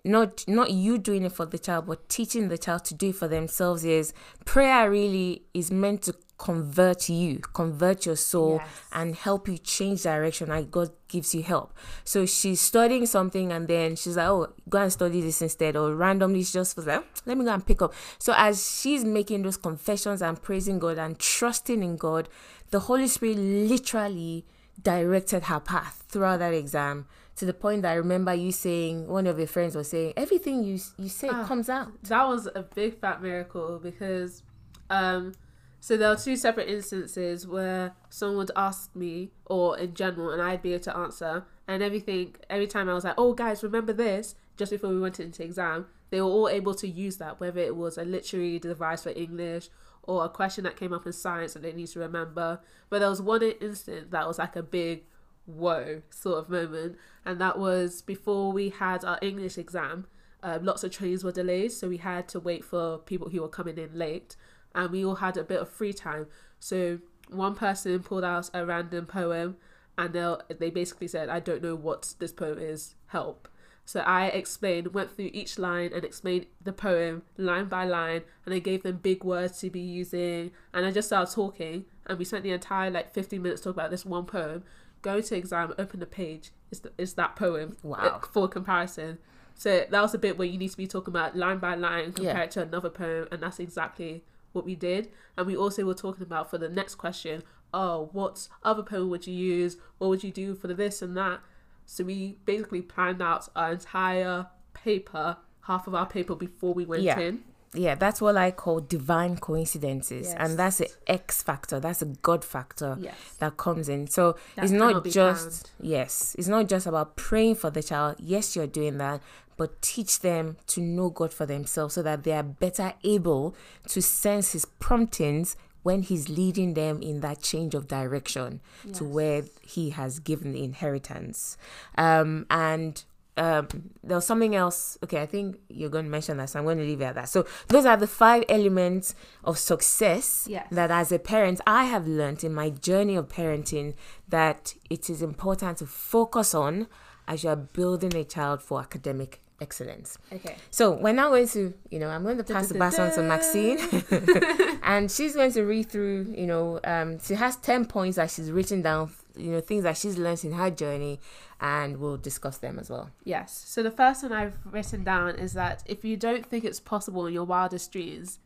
not not you doing it for the child, but teaching the child to do it for themselves is prayer really is meant to convert you, convert your soul Yes. and help you change direction and God gives you help. So she's studying something and then she's like, Oh, go and study this instead, or randomly she just was like, "Oh, let me go and pick up. So as she's making those confessions and praising God and trusting in God, the Holy Spirit literally directed her path throughout that exam to the point that I remember you saying one of your friends was saying everything you you say Ah. comes out. That was a big fat miracle because um so there were two separate instances where someone would ask me or in general and I'd be able to answer and everything every time I was like, Oh guys, remember this just before we went into exam, they were all able to use that, whether it was a literary device for English or a question that came up in science that they need to remember. But there was one instant that was like a big whoa sort of moment, and that was before we had our English exam. Um, lots of trains were delayed, so we had to wait for people who were coming in late, and we all had a bit of free time. So one person pulled out a random poem, and they they basically said, "I don't know what this poem is. Help." So I explained, went through each line and explained the poem line by line, and I gave them big words to be using, and I just started talking, and we spent the entire like 15 minutes talking about this one poem. Go to exam, open the page, is th- is that poem Wow. uh, for comparison. So that was a bit where you need to be talking about line by line, compared Yeah. to another poem, and that's exactly what we did. And we also were talking about for the next question, oh, what other poem would you use? What would you do for the this and that? So we basically planned out our entire paper, half of our paper before we went Yeah. in. Yeah, that's what I call divine coincidences. Yes. And that's the X factor, that's a God factor Yes. that comes in. So That it's not just yes, it's not just about praying for the child. Yes, you're doing that, but teach them to know God for themselves so that they are better able to sense his promptings when he's leading them in that change of direction to where he has given the inheritance. Um and um there was something else okay i think you're going to mention that so i'm going to leave it at that so those are the five elements of success Yes. that as a parent i have learned in my journey of parenting that it is important to focus on as you're building a child for academic excellence Okay. so we're now going to you know i'm going to pass the baton to maxine and she's going to read through you know um she has 10 points that she's written down you know things that she's learned in her journey and we'll discuss them as well Yes. So the first one I've written down is that if you don't think it's possible in your wildest dreams,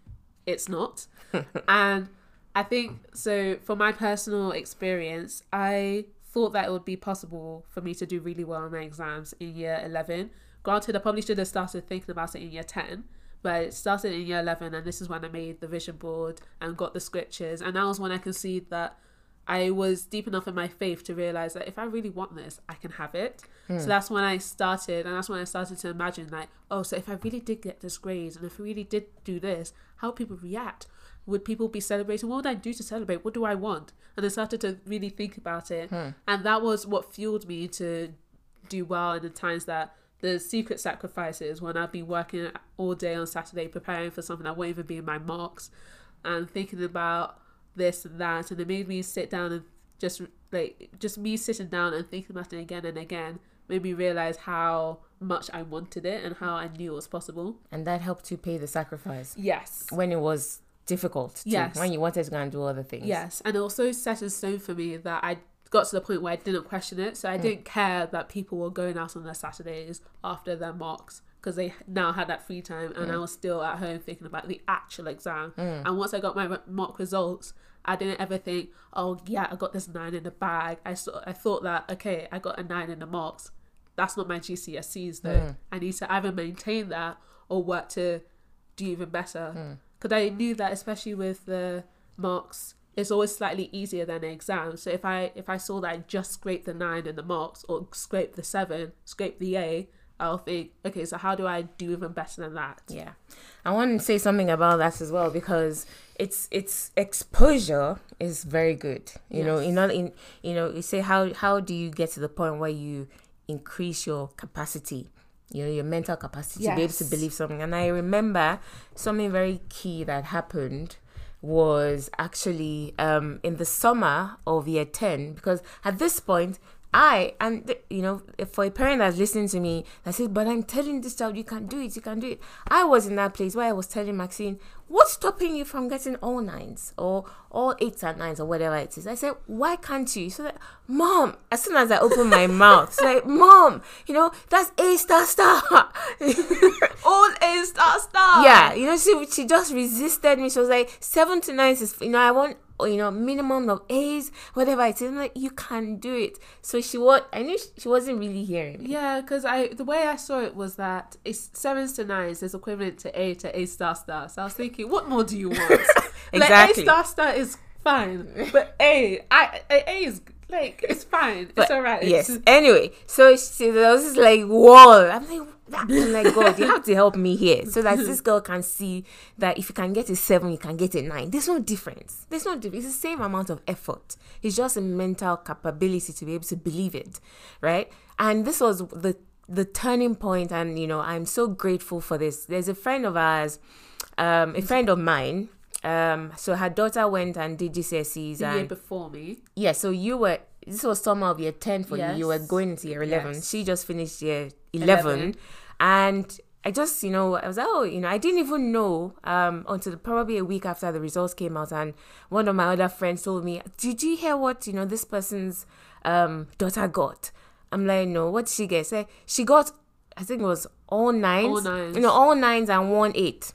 it's not. and I think so for my personal experience, I thought that it would be possible for me to do really well in my exams in year 11. Granted, I probably should have started thinking about it in year 10, but it started in year 11 and this is when I made the vision board and got the scriptures and that was when I could see that I was deep enough in my faith to realize that if I really want this, I can have it. So hmm. that's when I started, and that's when I started to imagine, like, oh, so if I really did get this grade, and if I really did do this, how would people react? Would people be celebrating? What would I do to celebrate? What do I want? And I started to really think about it, hmm. and that was what fueled me to do well in the times that the secret sacrifices when I've been working all day on Saturday preparing for something that won't even be in my mocks and thinking about this and that and it made me sit down and just like just me sitting down and thinking about it again and again made me realize how much I wanted it and how I knew it was possible. and that helped you pay the sacrifice Yes. when it was difficult too, Yes. when you wanted to go and do other things Yes, and it also set in stone for me that I got to the point where I didn't question it. So I didn't care that people were going out on their Saturdays after their mocks because they now had that free time, and I was still at home thinking about the actual exam. And once I got my mock results, I didn't ever think, oh yeah, I got this nine in the bag. I saw, I thought that okay, I got a nine in the mocks. That's not my GCSEs though. Mm. I need to either maintain that or work to do even better. Mm. Because I knew that, especially with the mocks, it's always slightly easier than an exam. So if I if I saw that I just scraped the nine in the mocks or scraped the seven, scraped the A, I'll think, okay, so how do I do even better than that? Yeah, I want to say something about that as well because it's it's exposure is very good. You know, Yes. you know, in you know, you say how how do you get to the point where you increase your capacity, you know, your mental capacity to be able to believe something. And I remember something very key that happened was actually um in the summer of year 10 because at this point I and you know for a parent that's listening to me that says but I'm telling this child you can do it you can do it I was in that place where I was telling Maxine what's stopping you from getting all nines or all eights and nines or whatever it is I said why can't you so that mom as soon as I open my mouth it's like mom you know that's a star star All A star star. yeah, you know, she she just resisted me. She was like, seven to nine is, you know, I want, you know, minimum of A's, whatever it is. I'm like, you can do it. So she was, I knew she, she wasn't really hearing me. Yeah, because I the way I saw it was that it's sevens to nines is equivalent to A to A star star. So I was thinking, what more do you want? Exactly. Like A star star is fine, but A, I, A, A is like it's fine. it's alright. Yes. Anyway, so she, there was this like wall. I'm like, I'm like, God, you have to help me here so that this girl can see that if you can get a seven, you can get a nine. There's no difference. There's no difference. It's the same amount of effort. It's just a mental capability to be able to believe it, right? And this was the the turning point, and you know, I'm so grateful for this. There's a friend of ours, um, a friend of mine. Um, so her daughter went and did GCSEs, the year before me. yeah, so you were this was summer of year ten for you. You were going into year eleven. Yes. She just finished year eleven, 11. And I just you know I was like, oh you know I didn't even know um until probably a week after the results came out, and one of my other friends told me, did you hear what you know this person's um daughter got? I'm like, no, what did she get? Say she got, I think it was all nines, All nines. you know, all nines and one eight.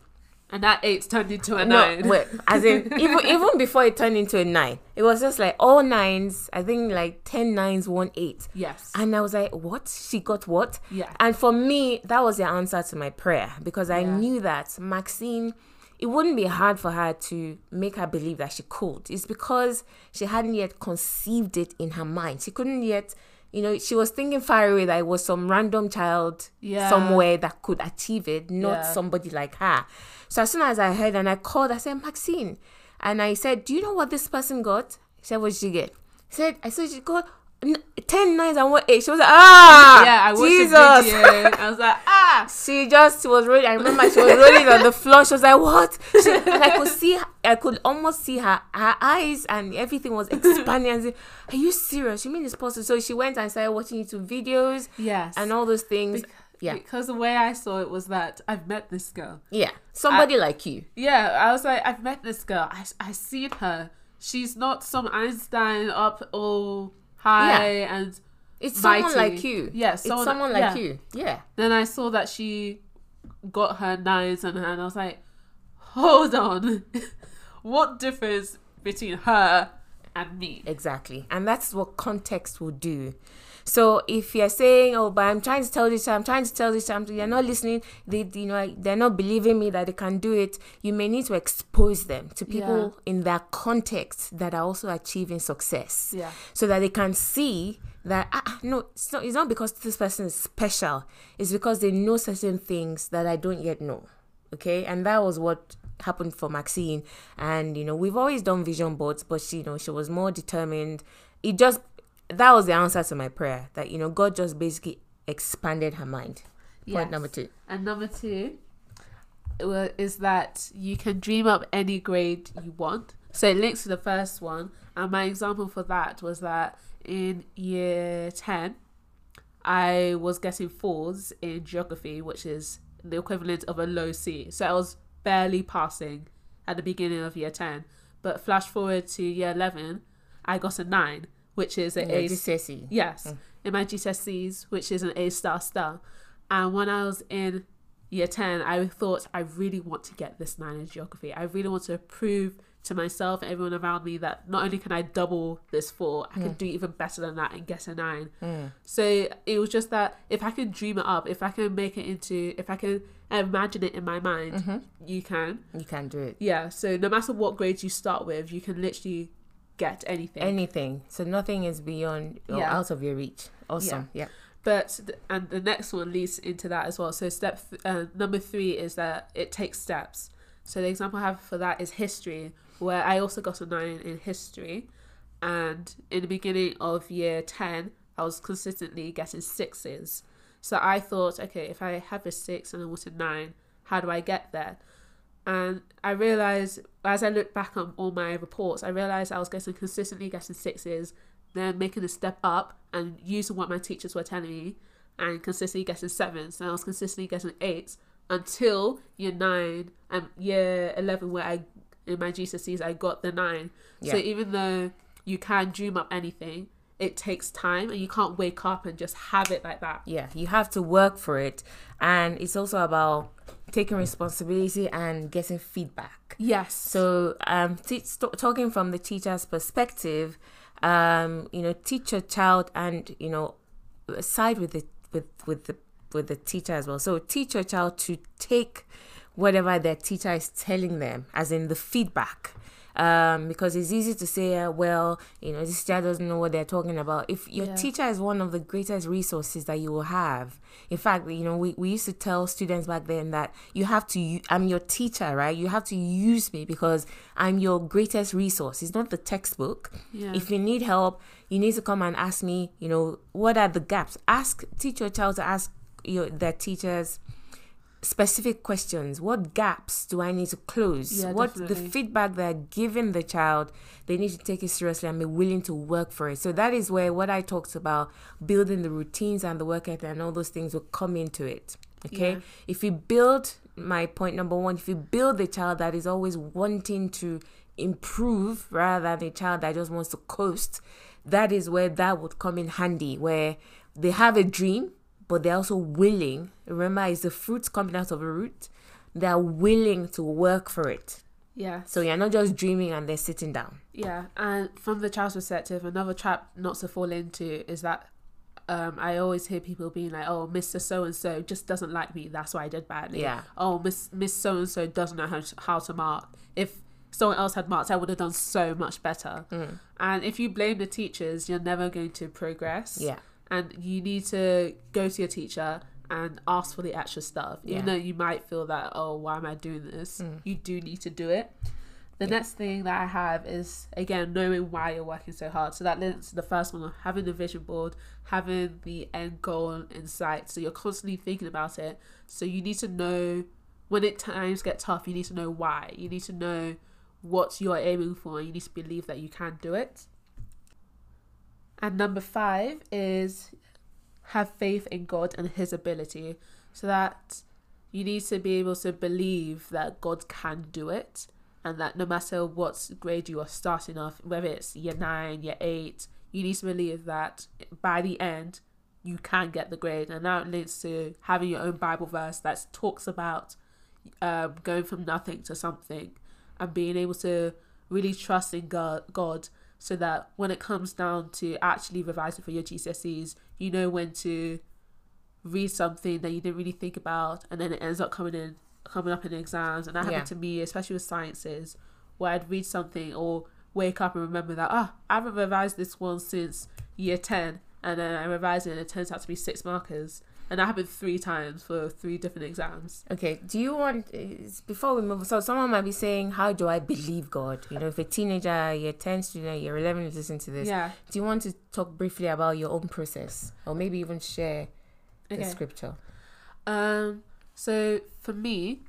And that eight's turned into a No, nine. wait, as in even even before it turned into a nine, it was just like all nines. I think like ten nines, one eight. Yes. And I was like, what? She got what? Yeah. And for me, that was the answer to my prayer because I Yeah. knew that Maxine, it wouldn't be hard for her to make her believe that she could. It's because she hadn't yet conceived it in her mind. She couldn't yet, you know, she was thinking far away that it was some random child Yeah. somewhere that could achieve it, not Yeah. somebody like her. So as soon as I heard and I called, I said, Maxine. And I said, Do you know what this person got? She said, What did she get? I said, I said she got n- 10 nines and one eight. She was like, Ah, yeah, I Jesus. video. I was like, ah. She just was rolling. I remember she was rolling on the floor. She was like, "What?" She, and I could see, I could almost see her her eyes, and everything was expanding. And say, Are you serious? You mean it's possible? So she went and started watching YouTube videos Yes. and all those things. Bec- yeah, Because the way I saw it was that I've met this girl. yeah, somebody like you. Yeah, I was like, I've met this girl. I I seen her. She's not some Einstein up all high and It's someone mighty. like you. Yeah, it's someone- someone like yeah. you. Yeah. then I saw that she got her nines on her and I was like, hold on. what difference between her and me? Exactly. And that's what context will do. So if you're saying, "Oh, but I'm trying to tell this, I'm trying to tell this, I'm, you're not listening," they, you know, they're not believing me that they can do it. You may need to expose them to people in their context that are also achieving success, Yeah. so that they can see that ah, ah, no, it's not. It's not because this person is special. It's because they know certain things that I don't yet know. Okay, and that was what happened for Maxine. And you know, we've always done vision boards, but she, you know, she was more determined. It just that was the answer to my prayer. That you know, God just basically expanded her mind. Point number two. And number two is that you can dream up any grade you want. So it links to the first one. And my example for that was that in year 10, I was getting fours in geography, which is the equivalent of a low C. So I was barely passing at the beginning of year 10. But flash forward to year 11, I got a nine, which is an Yeah, A GCSE. Yes, in my GCSEs, which is an A star star. And when I was in year 10, I thought I really want to get this nine in geography. I really want to prove to myself and everyone around me that not only can I double this four, I can do even better than that and get a nine. So it was just that if I can dream it up, if I can make it into, if I can imagine it in my mind, mm-hmm. you can. You can do it. Yeah. So no matter what grades you start with, you can literally get anything. Anything. So nothing is beyond or Yeah. out of your reach. Awesome. Yeah. But th- and the next one leads into that as well. So step th- uh, number three is that it takes steps. So the example I have for that is history, where I also got a nine in history, and in the beginning of year ten, I was consistently getting sixes. So I thought, okay, if I have a six and I want a nine, how do I get there? And I realized as I look back on all my reports, I realized I was getting consistently getting sixes, then making a step up and using what my teachers were telling me, and consistently getting sevens. And I was consistently getting eights until year nine and year eleven, where I in my GCSEs I got the nine. So even though you can dream up anything, it takes time, and you can't wake up and just have it like that. Yeah. You have to work for it. And it's also about taking responsibility and getting feedback. Yes. So, um, t- st- talking from the teacher's perspective, um, you know, teach your child and you know, side with the with with the with the teacher as well. So, teach your child to take whatever their teacher is telling them, as in the feedback. Um, because it's easy to say, uh, well, you know, this teacher doesn't know what they're talking about. If your Yeah. teacher is one of the greatest resources that you will have. In fact, you know, we, we used to tell students back then that you have to, I'm your teacher, right? You have to use me because I'm your greatest resource. It's not the textbook. Yeah. If you need help, you need to come and ask me, you know, what are the gaps? Ask, teach your child to ask your their teachers specific questions. What gaps do I need to close? Yeah, what the feedback they're giving the child, they need to take it seriously and be willing to work for it. So that is where what I talked about, building the routines and the work ethic and all those things will come into it. Okay. Yeah. If you build my point number one, if you build the child that is always wanting to improve rather than a child that just wants to coast, that is where that would come in handy, where they have a dream, but they're also willing. Remember, it's the fruits coming out of a root. They're willing to work for it. yeah. So you're not just dreaming and they're sitting down. Yeah, and from the child's perspective, another trap not to fall into is that um, I always hear people being like, "Oh, Mister So and So just doesn't like me. That's why I did badly." Yeah. Oh, Miss Miss So and So doesn't know how to, how to mark. If someone else had marked, I would have done so much better. Mm. And if you blame the teachers, you're never going to progress. Yeah. And you need to go to your teacher and ask for the extra stuff. Even Yeah. Mm. though you might feel that, oh, why am I doing this? You do need to do it. The next thing that I have is again knowing why you're working so hard. So that links to the first one of having the vision board, having the end goal in sight. So you're constantly thinking about it. So you need to know when it times get tough, you need to know why. You need to know what you're aiming for and you need to believe that you can do it. And number five is have faith in God and his ability. So that you need to be able to believe that God can do it and that no matter what grade you are starting off, whether it's year nine, year eight, you need to believe that by the end you can get the grade. And that leads to having your own Bible verse that talks about um, going from nothing to something and being able to really trust in God, God so that when it comes down to actually revising for your GCSEs, you know when to read something that you didn't really think about and then it ends up coming in coming up in exams. And that happened Yeah. to me especially with sciences where I'd read something or wake up and remember that ah I haven't revised this one since year 10 and then I revised it and it turns out to be six markers and that happened three times for three different exams Okay. Do you want before we move? So someone might be saying, "How do I believe God?" You know, if a teenager, year ten student, year eleven is listening to this, yeah do you want to talk briefly about your own process, or maybe even share the okay scripture? Um, so for me,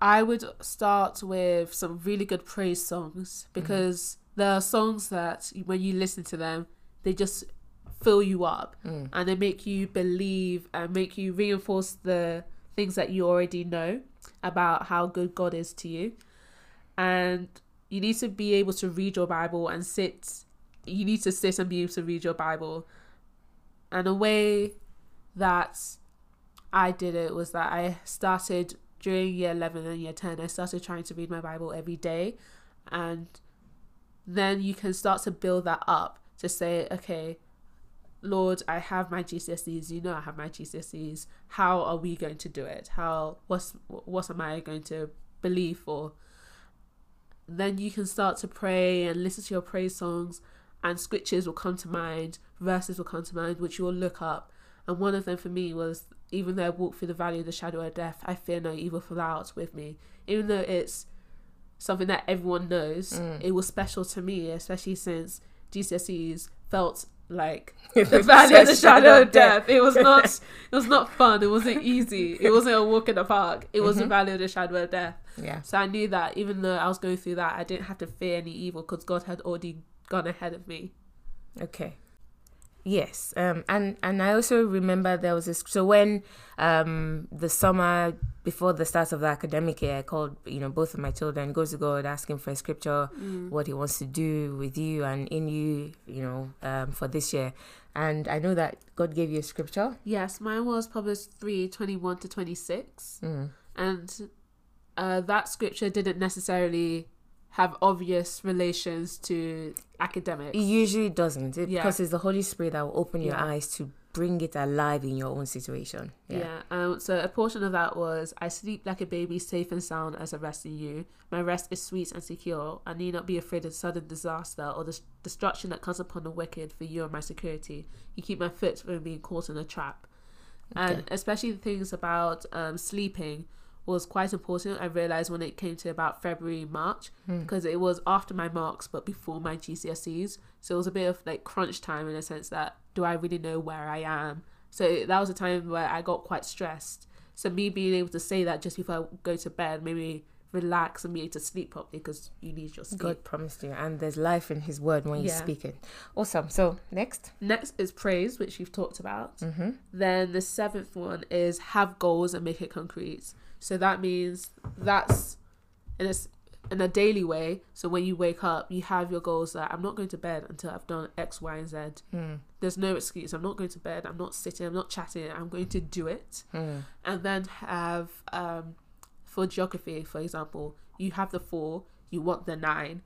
I would start with some really good praise songs because there are songs that when you listen to them, they just fill you up Mm. and they make you believe and make you reinforce the things that you already know about how good God is to you. And you need to be able to read your Bible and sit, you need to sit and be able to read your Bible And a way that I did it was that I started during year 11 and year 10, I started trying to read my Bible every day. And then you can start to build that up to say, okay, Lord, I have my GCSEs. You know, I have my GCSEs. How are we going to do it? How what's what am I going to believe for? Then you can start to pray and listen to your praise songs, and scriptures will come to mind, verses will come to mind, which you will look up. And one of them for me was, even though I walk through the valley of the shadow of death, I fear no evil, for thou art with me. Even though it's something that everyone knows, Mm. it was special to me, especially since GCSEs felt like the valley of the shadow of death. It was not it was not fun. It wasn't easy. It wasn't a walk in the park. It was the Mhm. valley of the shadow of death. Yeah. So I knew that even though I was going through that, I didn't have to fear any evil because God had already gone ahead of me. Okay. Yes. Um. And and I also remember there was this. So when um the summer before the start of the academic year, I called you know both of my children, goes to God, asking for a scripture, what He wants to do with you and in you, you know, um for this year. And I know that God gave you a scripture. Yes, mine was Proverbs three twenty one to twenty six, Mm. and uh, that scripture didn't necessarily have obvious relations to academics. It usually doesn't, it, Yeah. because it's the Holy Spirit that will open your Yeah. eyes to bring it alive in your own situation. Yeah. Um, so a portion of that was I sleep like a baby, safe and sound as I rest in you. My rest is sweet and secure. I need not be afraid of sudden disaster or the destruction that comes upon the wicked, for you are my security. You keep my foot from being caught in a trap. And especially the things about um, sleeping was quite important. I realized when it came to about February, March, Hmm. because it was after my mocks but before my GCSEs. So it was a bit of like crunch time in a sense that do I really know where I am? So that was a time where I got quite stressed. So me being able to say that just before I go to bed, maybe relax and be able to sleep properly because you need your sleep. God promised you, and there's life in His word when you Yeah. speak it. Awesome. So next. Next is praise, which you've talked about. Mm-hmm. Then the seventh one is have goals and make it concrete. So that means that's in a, s- in a daily way. So when you wake up, you have your goals that I'm not going to bed until I've done X, Y, and Z. Mm. There's no excuse. I'm not going to bed. I'm not sitting. I'm not chatting. I'm going to do it. Mm. And then have um, for geography, for example, you have the four. You want the nine.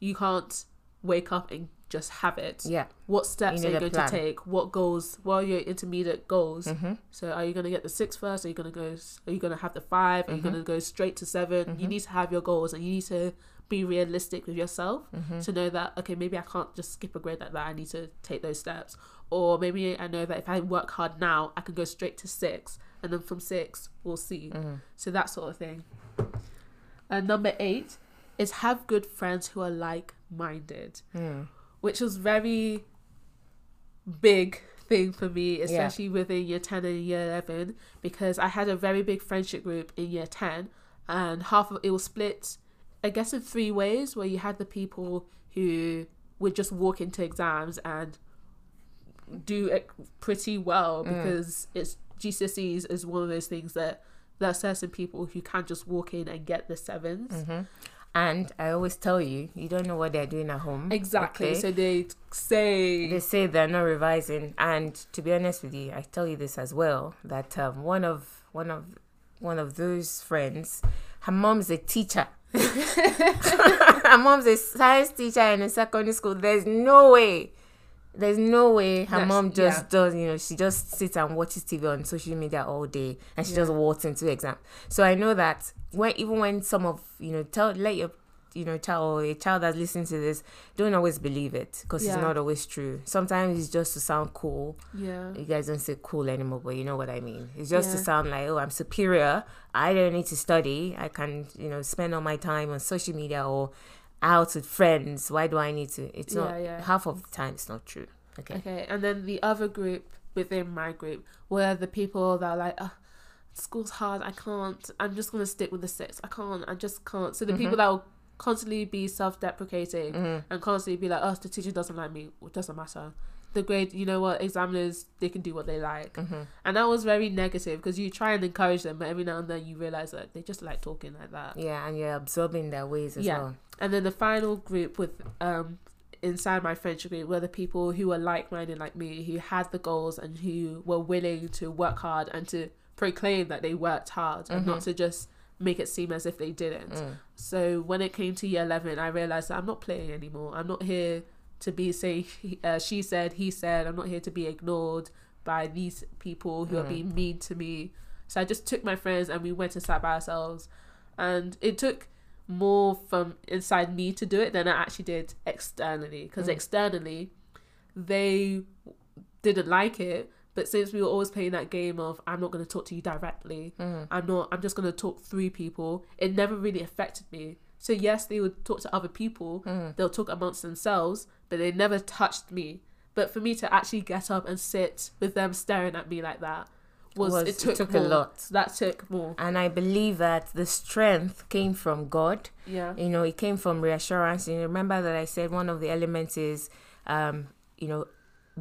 You can't wake up and just have it Yeah. what steps You are you going to take what goals what are your intermediate goals Mm-hmm. so are you going to get the six first are you going to go are you going to have the 5 are you Mhm. going to go straight to 7 you Mhm. need to have your goals and you need to be realistic with yourself Mm-hmm. to know that okay maybe i can't just skip a grade like that i need to take those steps or maybe i know that if i work hard now i can go straight to six and then from six we'll see Mm-hmm. so that sort of thing and number eight is have good friends who are like-minded Mm. Which was very big thing for me, especially within year 10 and year 11, because I had a very big friendship group in year 10, and half of it was split, I guess, in three ways, where you had the people who would just walk into exams and do it pretty well Mm. because it's GCSEs is one of those things that there are certain people who can just walk in and get the 7s Mm-hmm. And I always tell you, you don't know what they're doing at home. Exactly. okay? So they say they say they're not revising, and to be honest with you, I tell you this as well that um, one of one of one of those friends, her mom's a teacher. her mom's a science teacher in a secondary school. There's no way. There's no way her That's- mom just yeah. does, you know, she just sits and watches TV on social media all day and she Yeah. just walks into exam. So I know that when even when some of you know tell let your you know child or a child that's listening to this don't always believe it because Yeah. it's not always true. Sometimes it's just to sound cool. yeah. You guys don't say cool anymore, but you know what I mean. It's just to sound like, oh, I'm superior. I don't need to study. I can, you know, spend all my time on social media or out with friends. Why do I need to? It's not Yeah, yeah. half of the time. It's not true. Okay. Okay, and then the other group within my group were the people that are like, oh, school's hard, I can't, I'm just gonna stick with the six, I can't, I just can't. So the people that will constantly be self-deprecating Mhm. and constantly be like, oh, the teacher doesn't like me, it doesn't matter. The grade, you know what, examiners, they can do what they like. Mhm. And that was very negative because you try and encourage them, but every now and then you realize that they just like talking like that. Yeah, and you're absorbing their ways as Yeah. well. And then the final group with um inside my friendship group were the people who were like minded like me, who had the goals and who were willing to work hard and to proclaim that they worked hard and not mm-hmm. to just make it seem as if they didn't. Mm. So when it came to year 11, I realized that I'm not playing anymore. I'm not here to be say uh, she said, he said. I'm not here to be ignored by these people who are mm. being mean to me. So I just took my friends and we went and sat by ourselves. And it took more from inside me to do it than I actually did externally. Because mm. externally, they didn't like it. But since we were always playing that game of I'm not going to talk to you directly, I'm not. I'm just going to talk through people. It never really affected me. So yes, they would talk to other people. They'll talk amongst themselves, but they never touched me. But for me to actually get up and sit with them staring at me like that was, Was- it it took, took a lot. That took more. And I believe that the strength came from God. Yeah. You know, it came from reassurance. And you remember that I said one of the elements is, um, you know,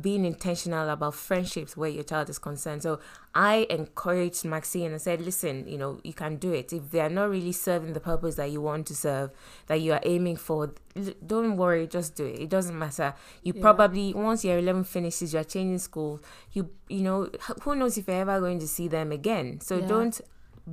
being intentional about friendships where your child is concerned. So I encouraged Maxine and said, listen, you know, you can do it. If they are not really serving the purpose that you want to serve, that you are aiming for, don't worry, just do it. It doesn't matter. You Yeah. probably once year eleven finishes, you're changing school. You you know, who knows if you're ever going to see them again. So Yeah. don't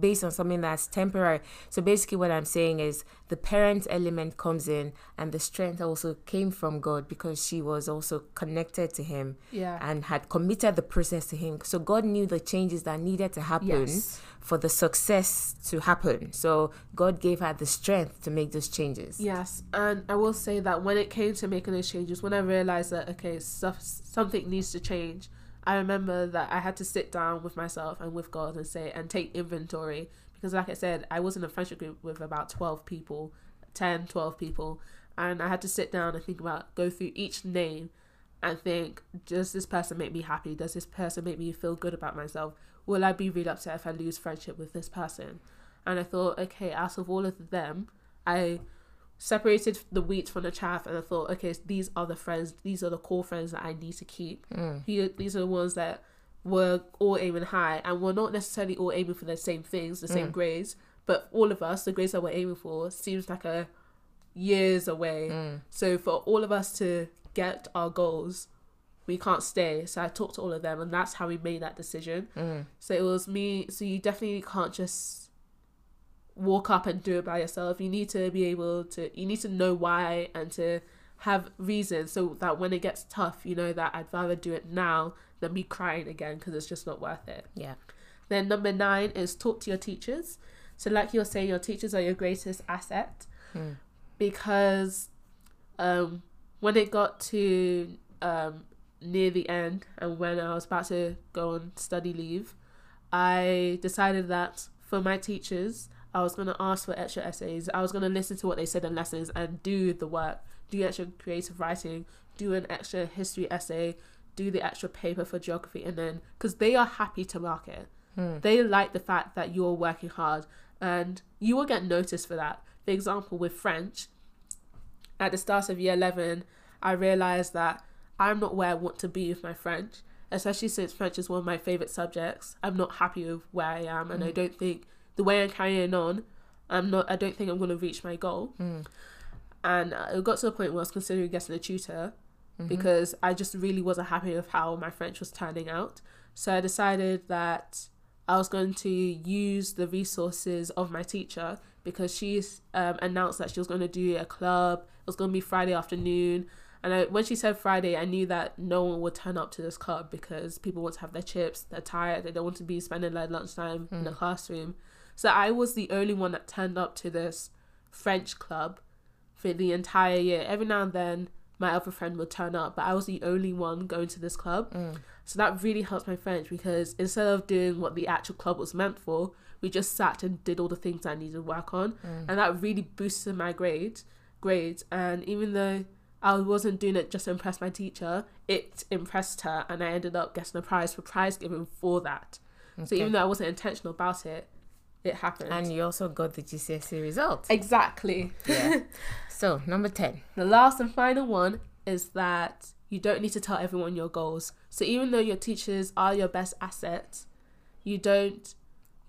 based on something that's temporary. So basically, what I'm saying is the parent element comes in, and the strength also came from God because she was also connected to Him Yeah. and had committed the process to Him. So God knew the changes that needed to happen Yes. for the success to happen. So God gave her the strength to make those changes. Yes, and I will say that when it came to making those changes, when I realized that okay, stuff something needs to change, I remember that I had to sit down with myself and with God and say and take inventory because, like I said, I was in a friendship group with about twelve people, 10, 12 people, and I had to sit down and think about go through each name and think, does this person make me happy? Does this person make me feel good about myself? Will I be really upset if I lose friendship with this person? And I thought, okay, out of all of them, I separated the wheat from the chaff and I thought, okay, these are the friends, these are the core friends that I need to keep. Mm. Here, these are the ones that were all aiming high and we're not necessarily all aiming for the same things, the same mm. grades, but all of us, the grades that we're aiming for, seems like a years away. Mm. So for all of us to get our goals, we can't stay. So I talked to all of them and that's how we made that decision. So it was me. So you definitely can't just walk up and do it by yourself. You need to be able to, you need to know why and to have reasons so that when it gets tough, you know that I'd rather do it now than be crying again because it's just not worth it. Yeah. Then number nine is talk to your teachers. So like you're saying, your teachers are your greatest asset because um, when it got to um, near the end and when I was about to go on study leave, I decided that for my teachers, I was going to ask for extra essays. I was going to listen to what they said in lessons and do the work, do extra creative writing, do an extra history essay, do the extra paper for geography, and then because they are happy to mark it. Hmm. They like the fact that you're working hard and you will get noticed for that. For example, with French, at the start of year 11, I realized that I'm not where I want to be with my French, especially since French is one of my favorite subjects. I'm not happy with where I am, and I hmm. don't think the way I'm carrying on, I'm not. I don't think I'm going to reach my goal. And uh, it got to the point where I was considering getting a tutor because I just really wasn't happy with how my French was turning out. So I decided that I was going to use the resources of my teacher because she's um, announced that she was going to do a club. It was going to be Friday afternoon. And I, when she said Friday, I knew that no one would turn up to this club because people want to have their chips, they're tired, they don't want to be spending their lunchtime in the classroom. So I was the only one that turned up to this French club for the entire year. Every now and then, my other friend would turn up, but I was the only one going to this club. Mm. So that really helped my French because instead of doing what the actual club was meant for, we just sat and did all the things I needed to work on, mm. and that really boosted my grades. Grades, and even though I wasn't doing it just to impress my teacher, it impressed her, and I ended up getting a prize for prize giving for that. So even though I wasn't intentional about it, it happened. And you also got the GCSE results. exactly. Yeah. so number ten. The last and final one is that you don't need to tell everyone your goals. So even though your teachers are your best asset, you don't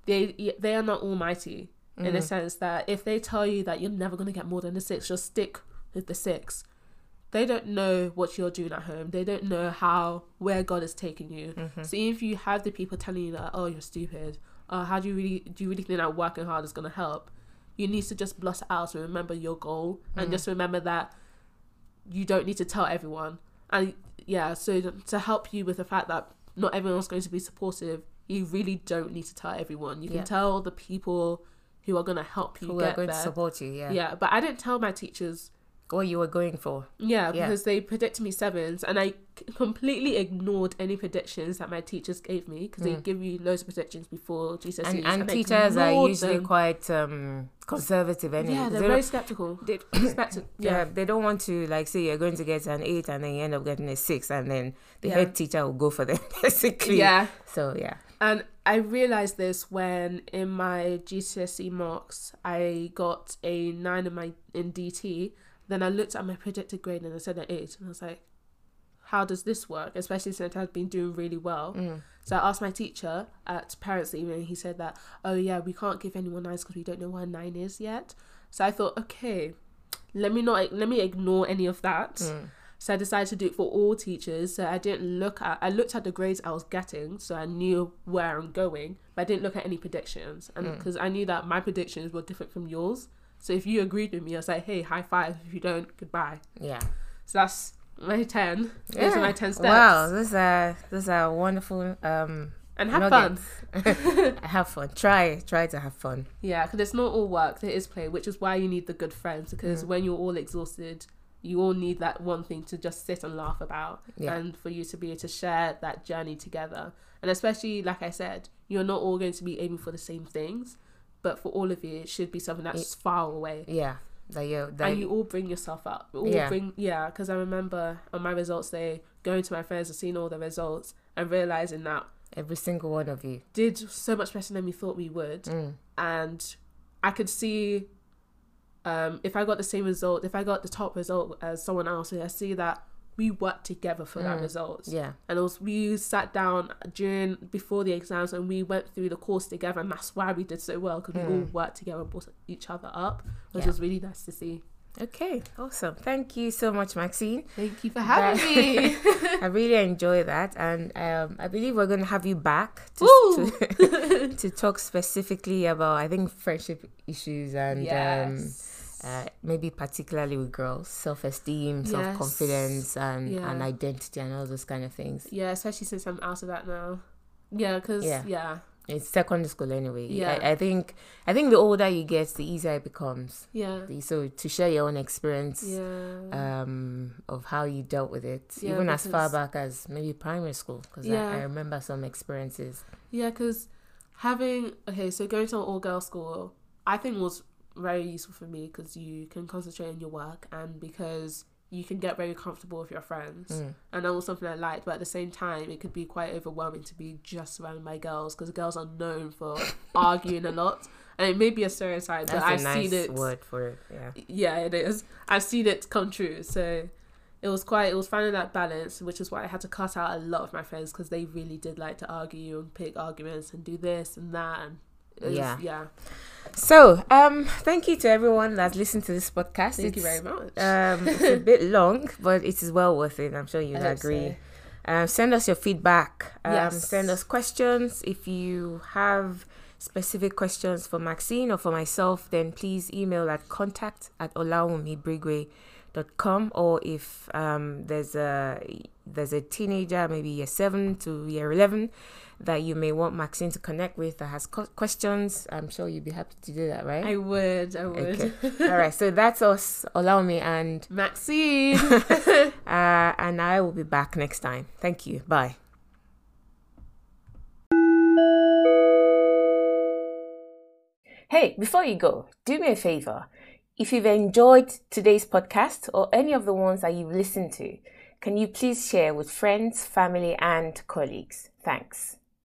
they they are not almighty in the sense that if they tell you that you're never going to get more than a 6, just stick with the 6. they don't know what you're doing at home. They don't know how where God is taking you. Mm-hmm. So if you have the people telling you that, oh, you're stupid, uh, how do you really do you really think that working hard is gonna help? You need to just blot it out and remember your goal, Mm. and just remember that you don't need to tell everyone. And yeah, so to- to help you with the fact that not everyone's going to be supportive, you really don't need to tell everyone. You can tell the people who are gonna help you Who get are going there. to support you? Yeah. yeah, but I didn't tell my teachers What you were going for? yeah, Yeah. because they predicted me sevens, and I completely ignored any predictions that my teachers gave me because they give you loads of predictions before GCSEs. Mm. And, and teachers are usually them. quite um, conservative anyway. yeah, they're They very skeptical. they- yeah, they don't want to like say you're going to get an eight and then you end up getting a six and then the Yeah. head teacher will go for them basically. yeah. So yeah. And I realized this when in my GCSE mocks I got a nine in my in DT. Then I looked at my predicted grade and I said an eight, and I was like, "How does this work?" Especially since I've been doing really well. Mm. So I asked my teacher at parents' evening, and he said that, "Oh yeah, we can't give anyone nines because we don't know what a nine is yet." So I thought, okay, let me not let me ignore any of that. Mm. So I decided to do it for all teachers. So I didn't look at I looked at the grades I was getting, so I knew where I'm going, but I didn't look at any predictions, and Mm. because I knew that my predictions were different from yours. So if you agreed with me, I was like, hey, high five. If you don't, goodbye. Yeah. So that's my ten. Those are my ten steps. Wow, those are those are wonderful. Um, And have fun. nuggets. have fun. Try try to have fun. Yeah, because it's not all work. There is play, which is why you need the good friends. Because Mm. when you're all exhausted, you all need that one thing to just sit and laugh about, Yeah. and for you to be able to share that journey together. And especially, like I said, you're not all going to be aiming for the same things, but for all of you, it should be something that's far away. Yeah. That you that and you all bring yourself up. All Yeah. bring yeah. Because I remember on my results day, going to my friends and seeing all the results and realizing that every single one of you. did so much better than we thought we would Mm. and I could see um, if I got the same result, if I got the top result as someone else, I see that we worked together for that Mm. result. Yeah. And also we sat down during before the exams and we went through the course together, and that's why we did so well because we all Mm. worked together and brought each other up, which Yeah. was really nice to see. Okay. Awesome. Thank you so much, Maxine. Thank you for having me. I really enjoy that, and um, I believe we're going to have you back to, to, to talk specifically about I think friendship issues and um, yes. Uh, maybe particularly with girls, self esteem, Yes. self confidence, and Yeah. and identity and all those kind of things. yeah, especially since I'm out of that now. Yeah, because Yeah. yeah. It's secondary school anyway. Yeah. I, I think I think the older you get, the easier it becomes. Yeah. So to share your own experience. Yeah. um, of how you dealt with it, Yeah, even as far back as maybe primary school, because Yeah. I, I remember some experiences. Yeah, because having okay, so going to an all girl school, I think was very useful for me because you can concentrate on your work and because you can get very comfortable with your friends, Mm. and that was something I liked. But at the same time, it could be quite overwhelming to be just surrounded by girls because girls are known for arguing a lot, and it may be a stereotype, That's but I've nice seen it. word for it. Yeah. Yeah, it is. I've seen it come true. So it was quite. It was finding that balance, which is why I had to cut out a lot of my friends because they really did like to argue and pick arguments and do this and that. And Yeah. yeah. So, um, thank you to everyone that's listened to this podcast. Thank you very much. Um, it's a bit long, but it is well worth it. I'm sure you I hope agree. so. Um, send us your feedback. Um, Yes. Send us questions. If you have specific questions for Maxine or for myself, then please email at contact at olawunmibrigue.com or if um, there's a there's a teenager, maybe year 7 to year 11, that you may want Maxine to connect with that has co- questions, I'm sure you'd be happy to do that, right? I would. I would. Okay. All right, so that's us, Olawunmi, and Maxine. uh, and I will be back next time. Thank you. Bye. Hey, before you go, do me a favor. If you've enjoyed today's podcast or any of the ones that you've listened to, can you please share with friends, family, and colleagues? Thanks.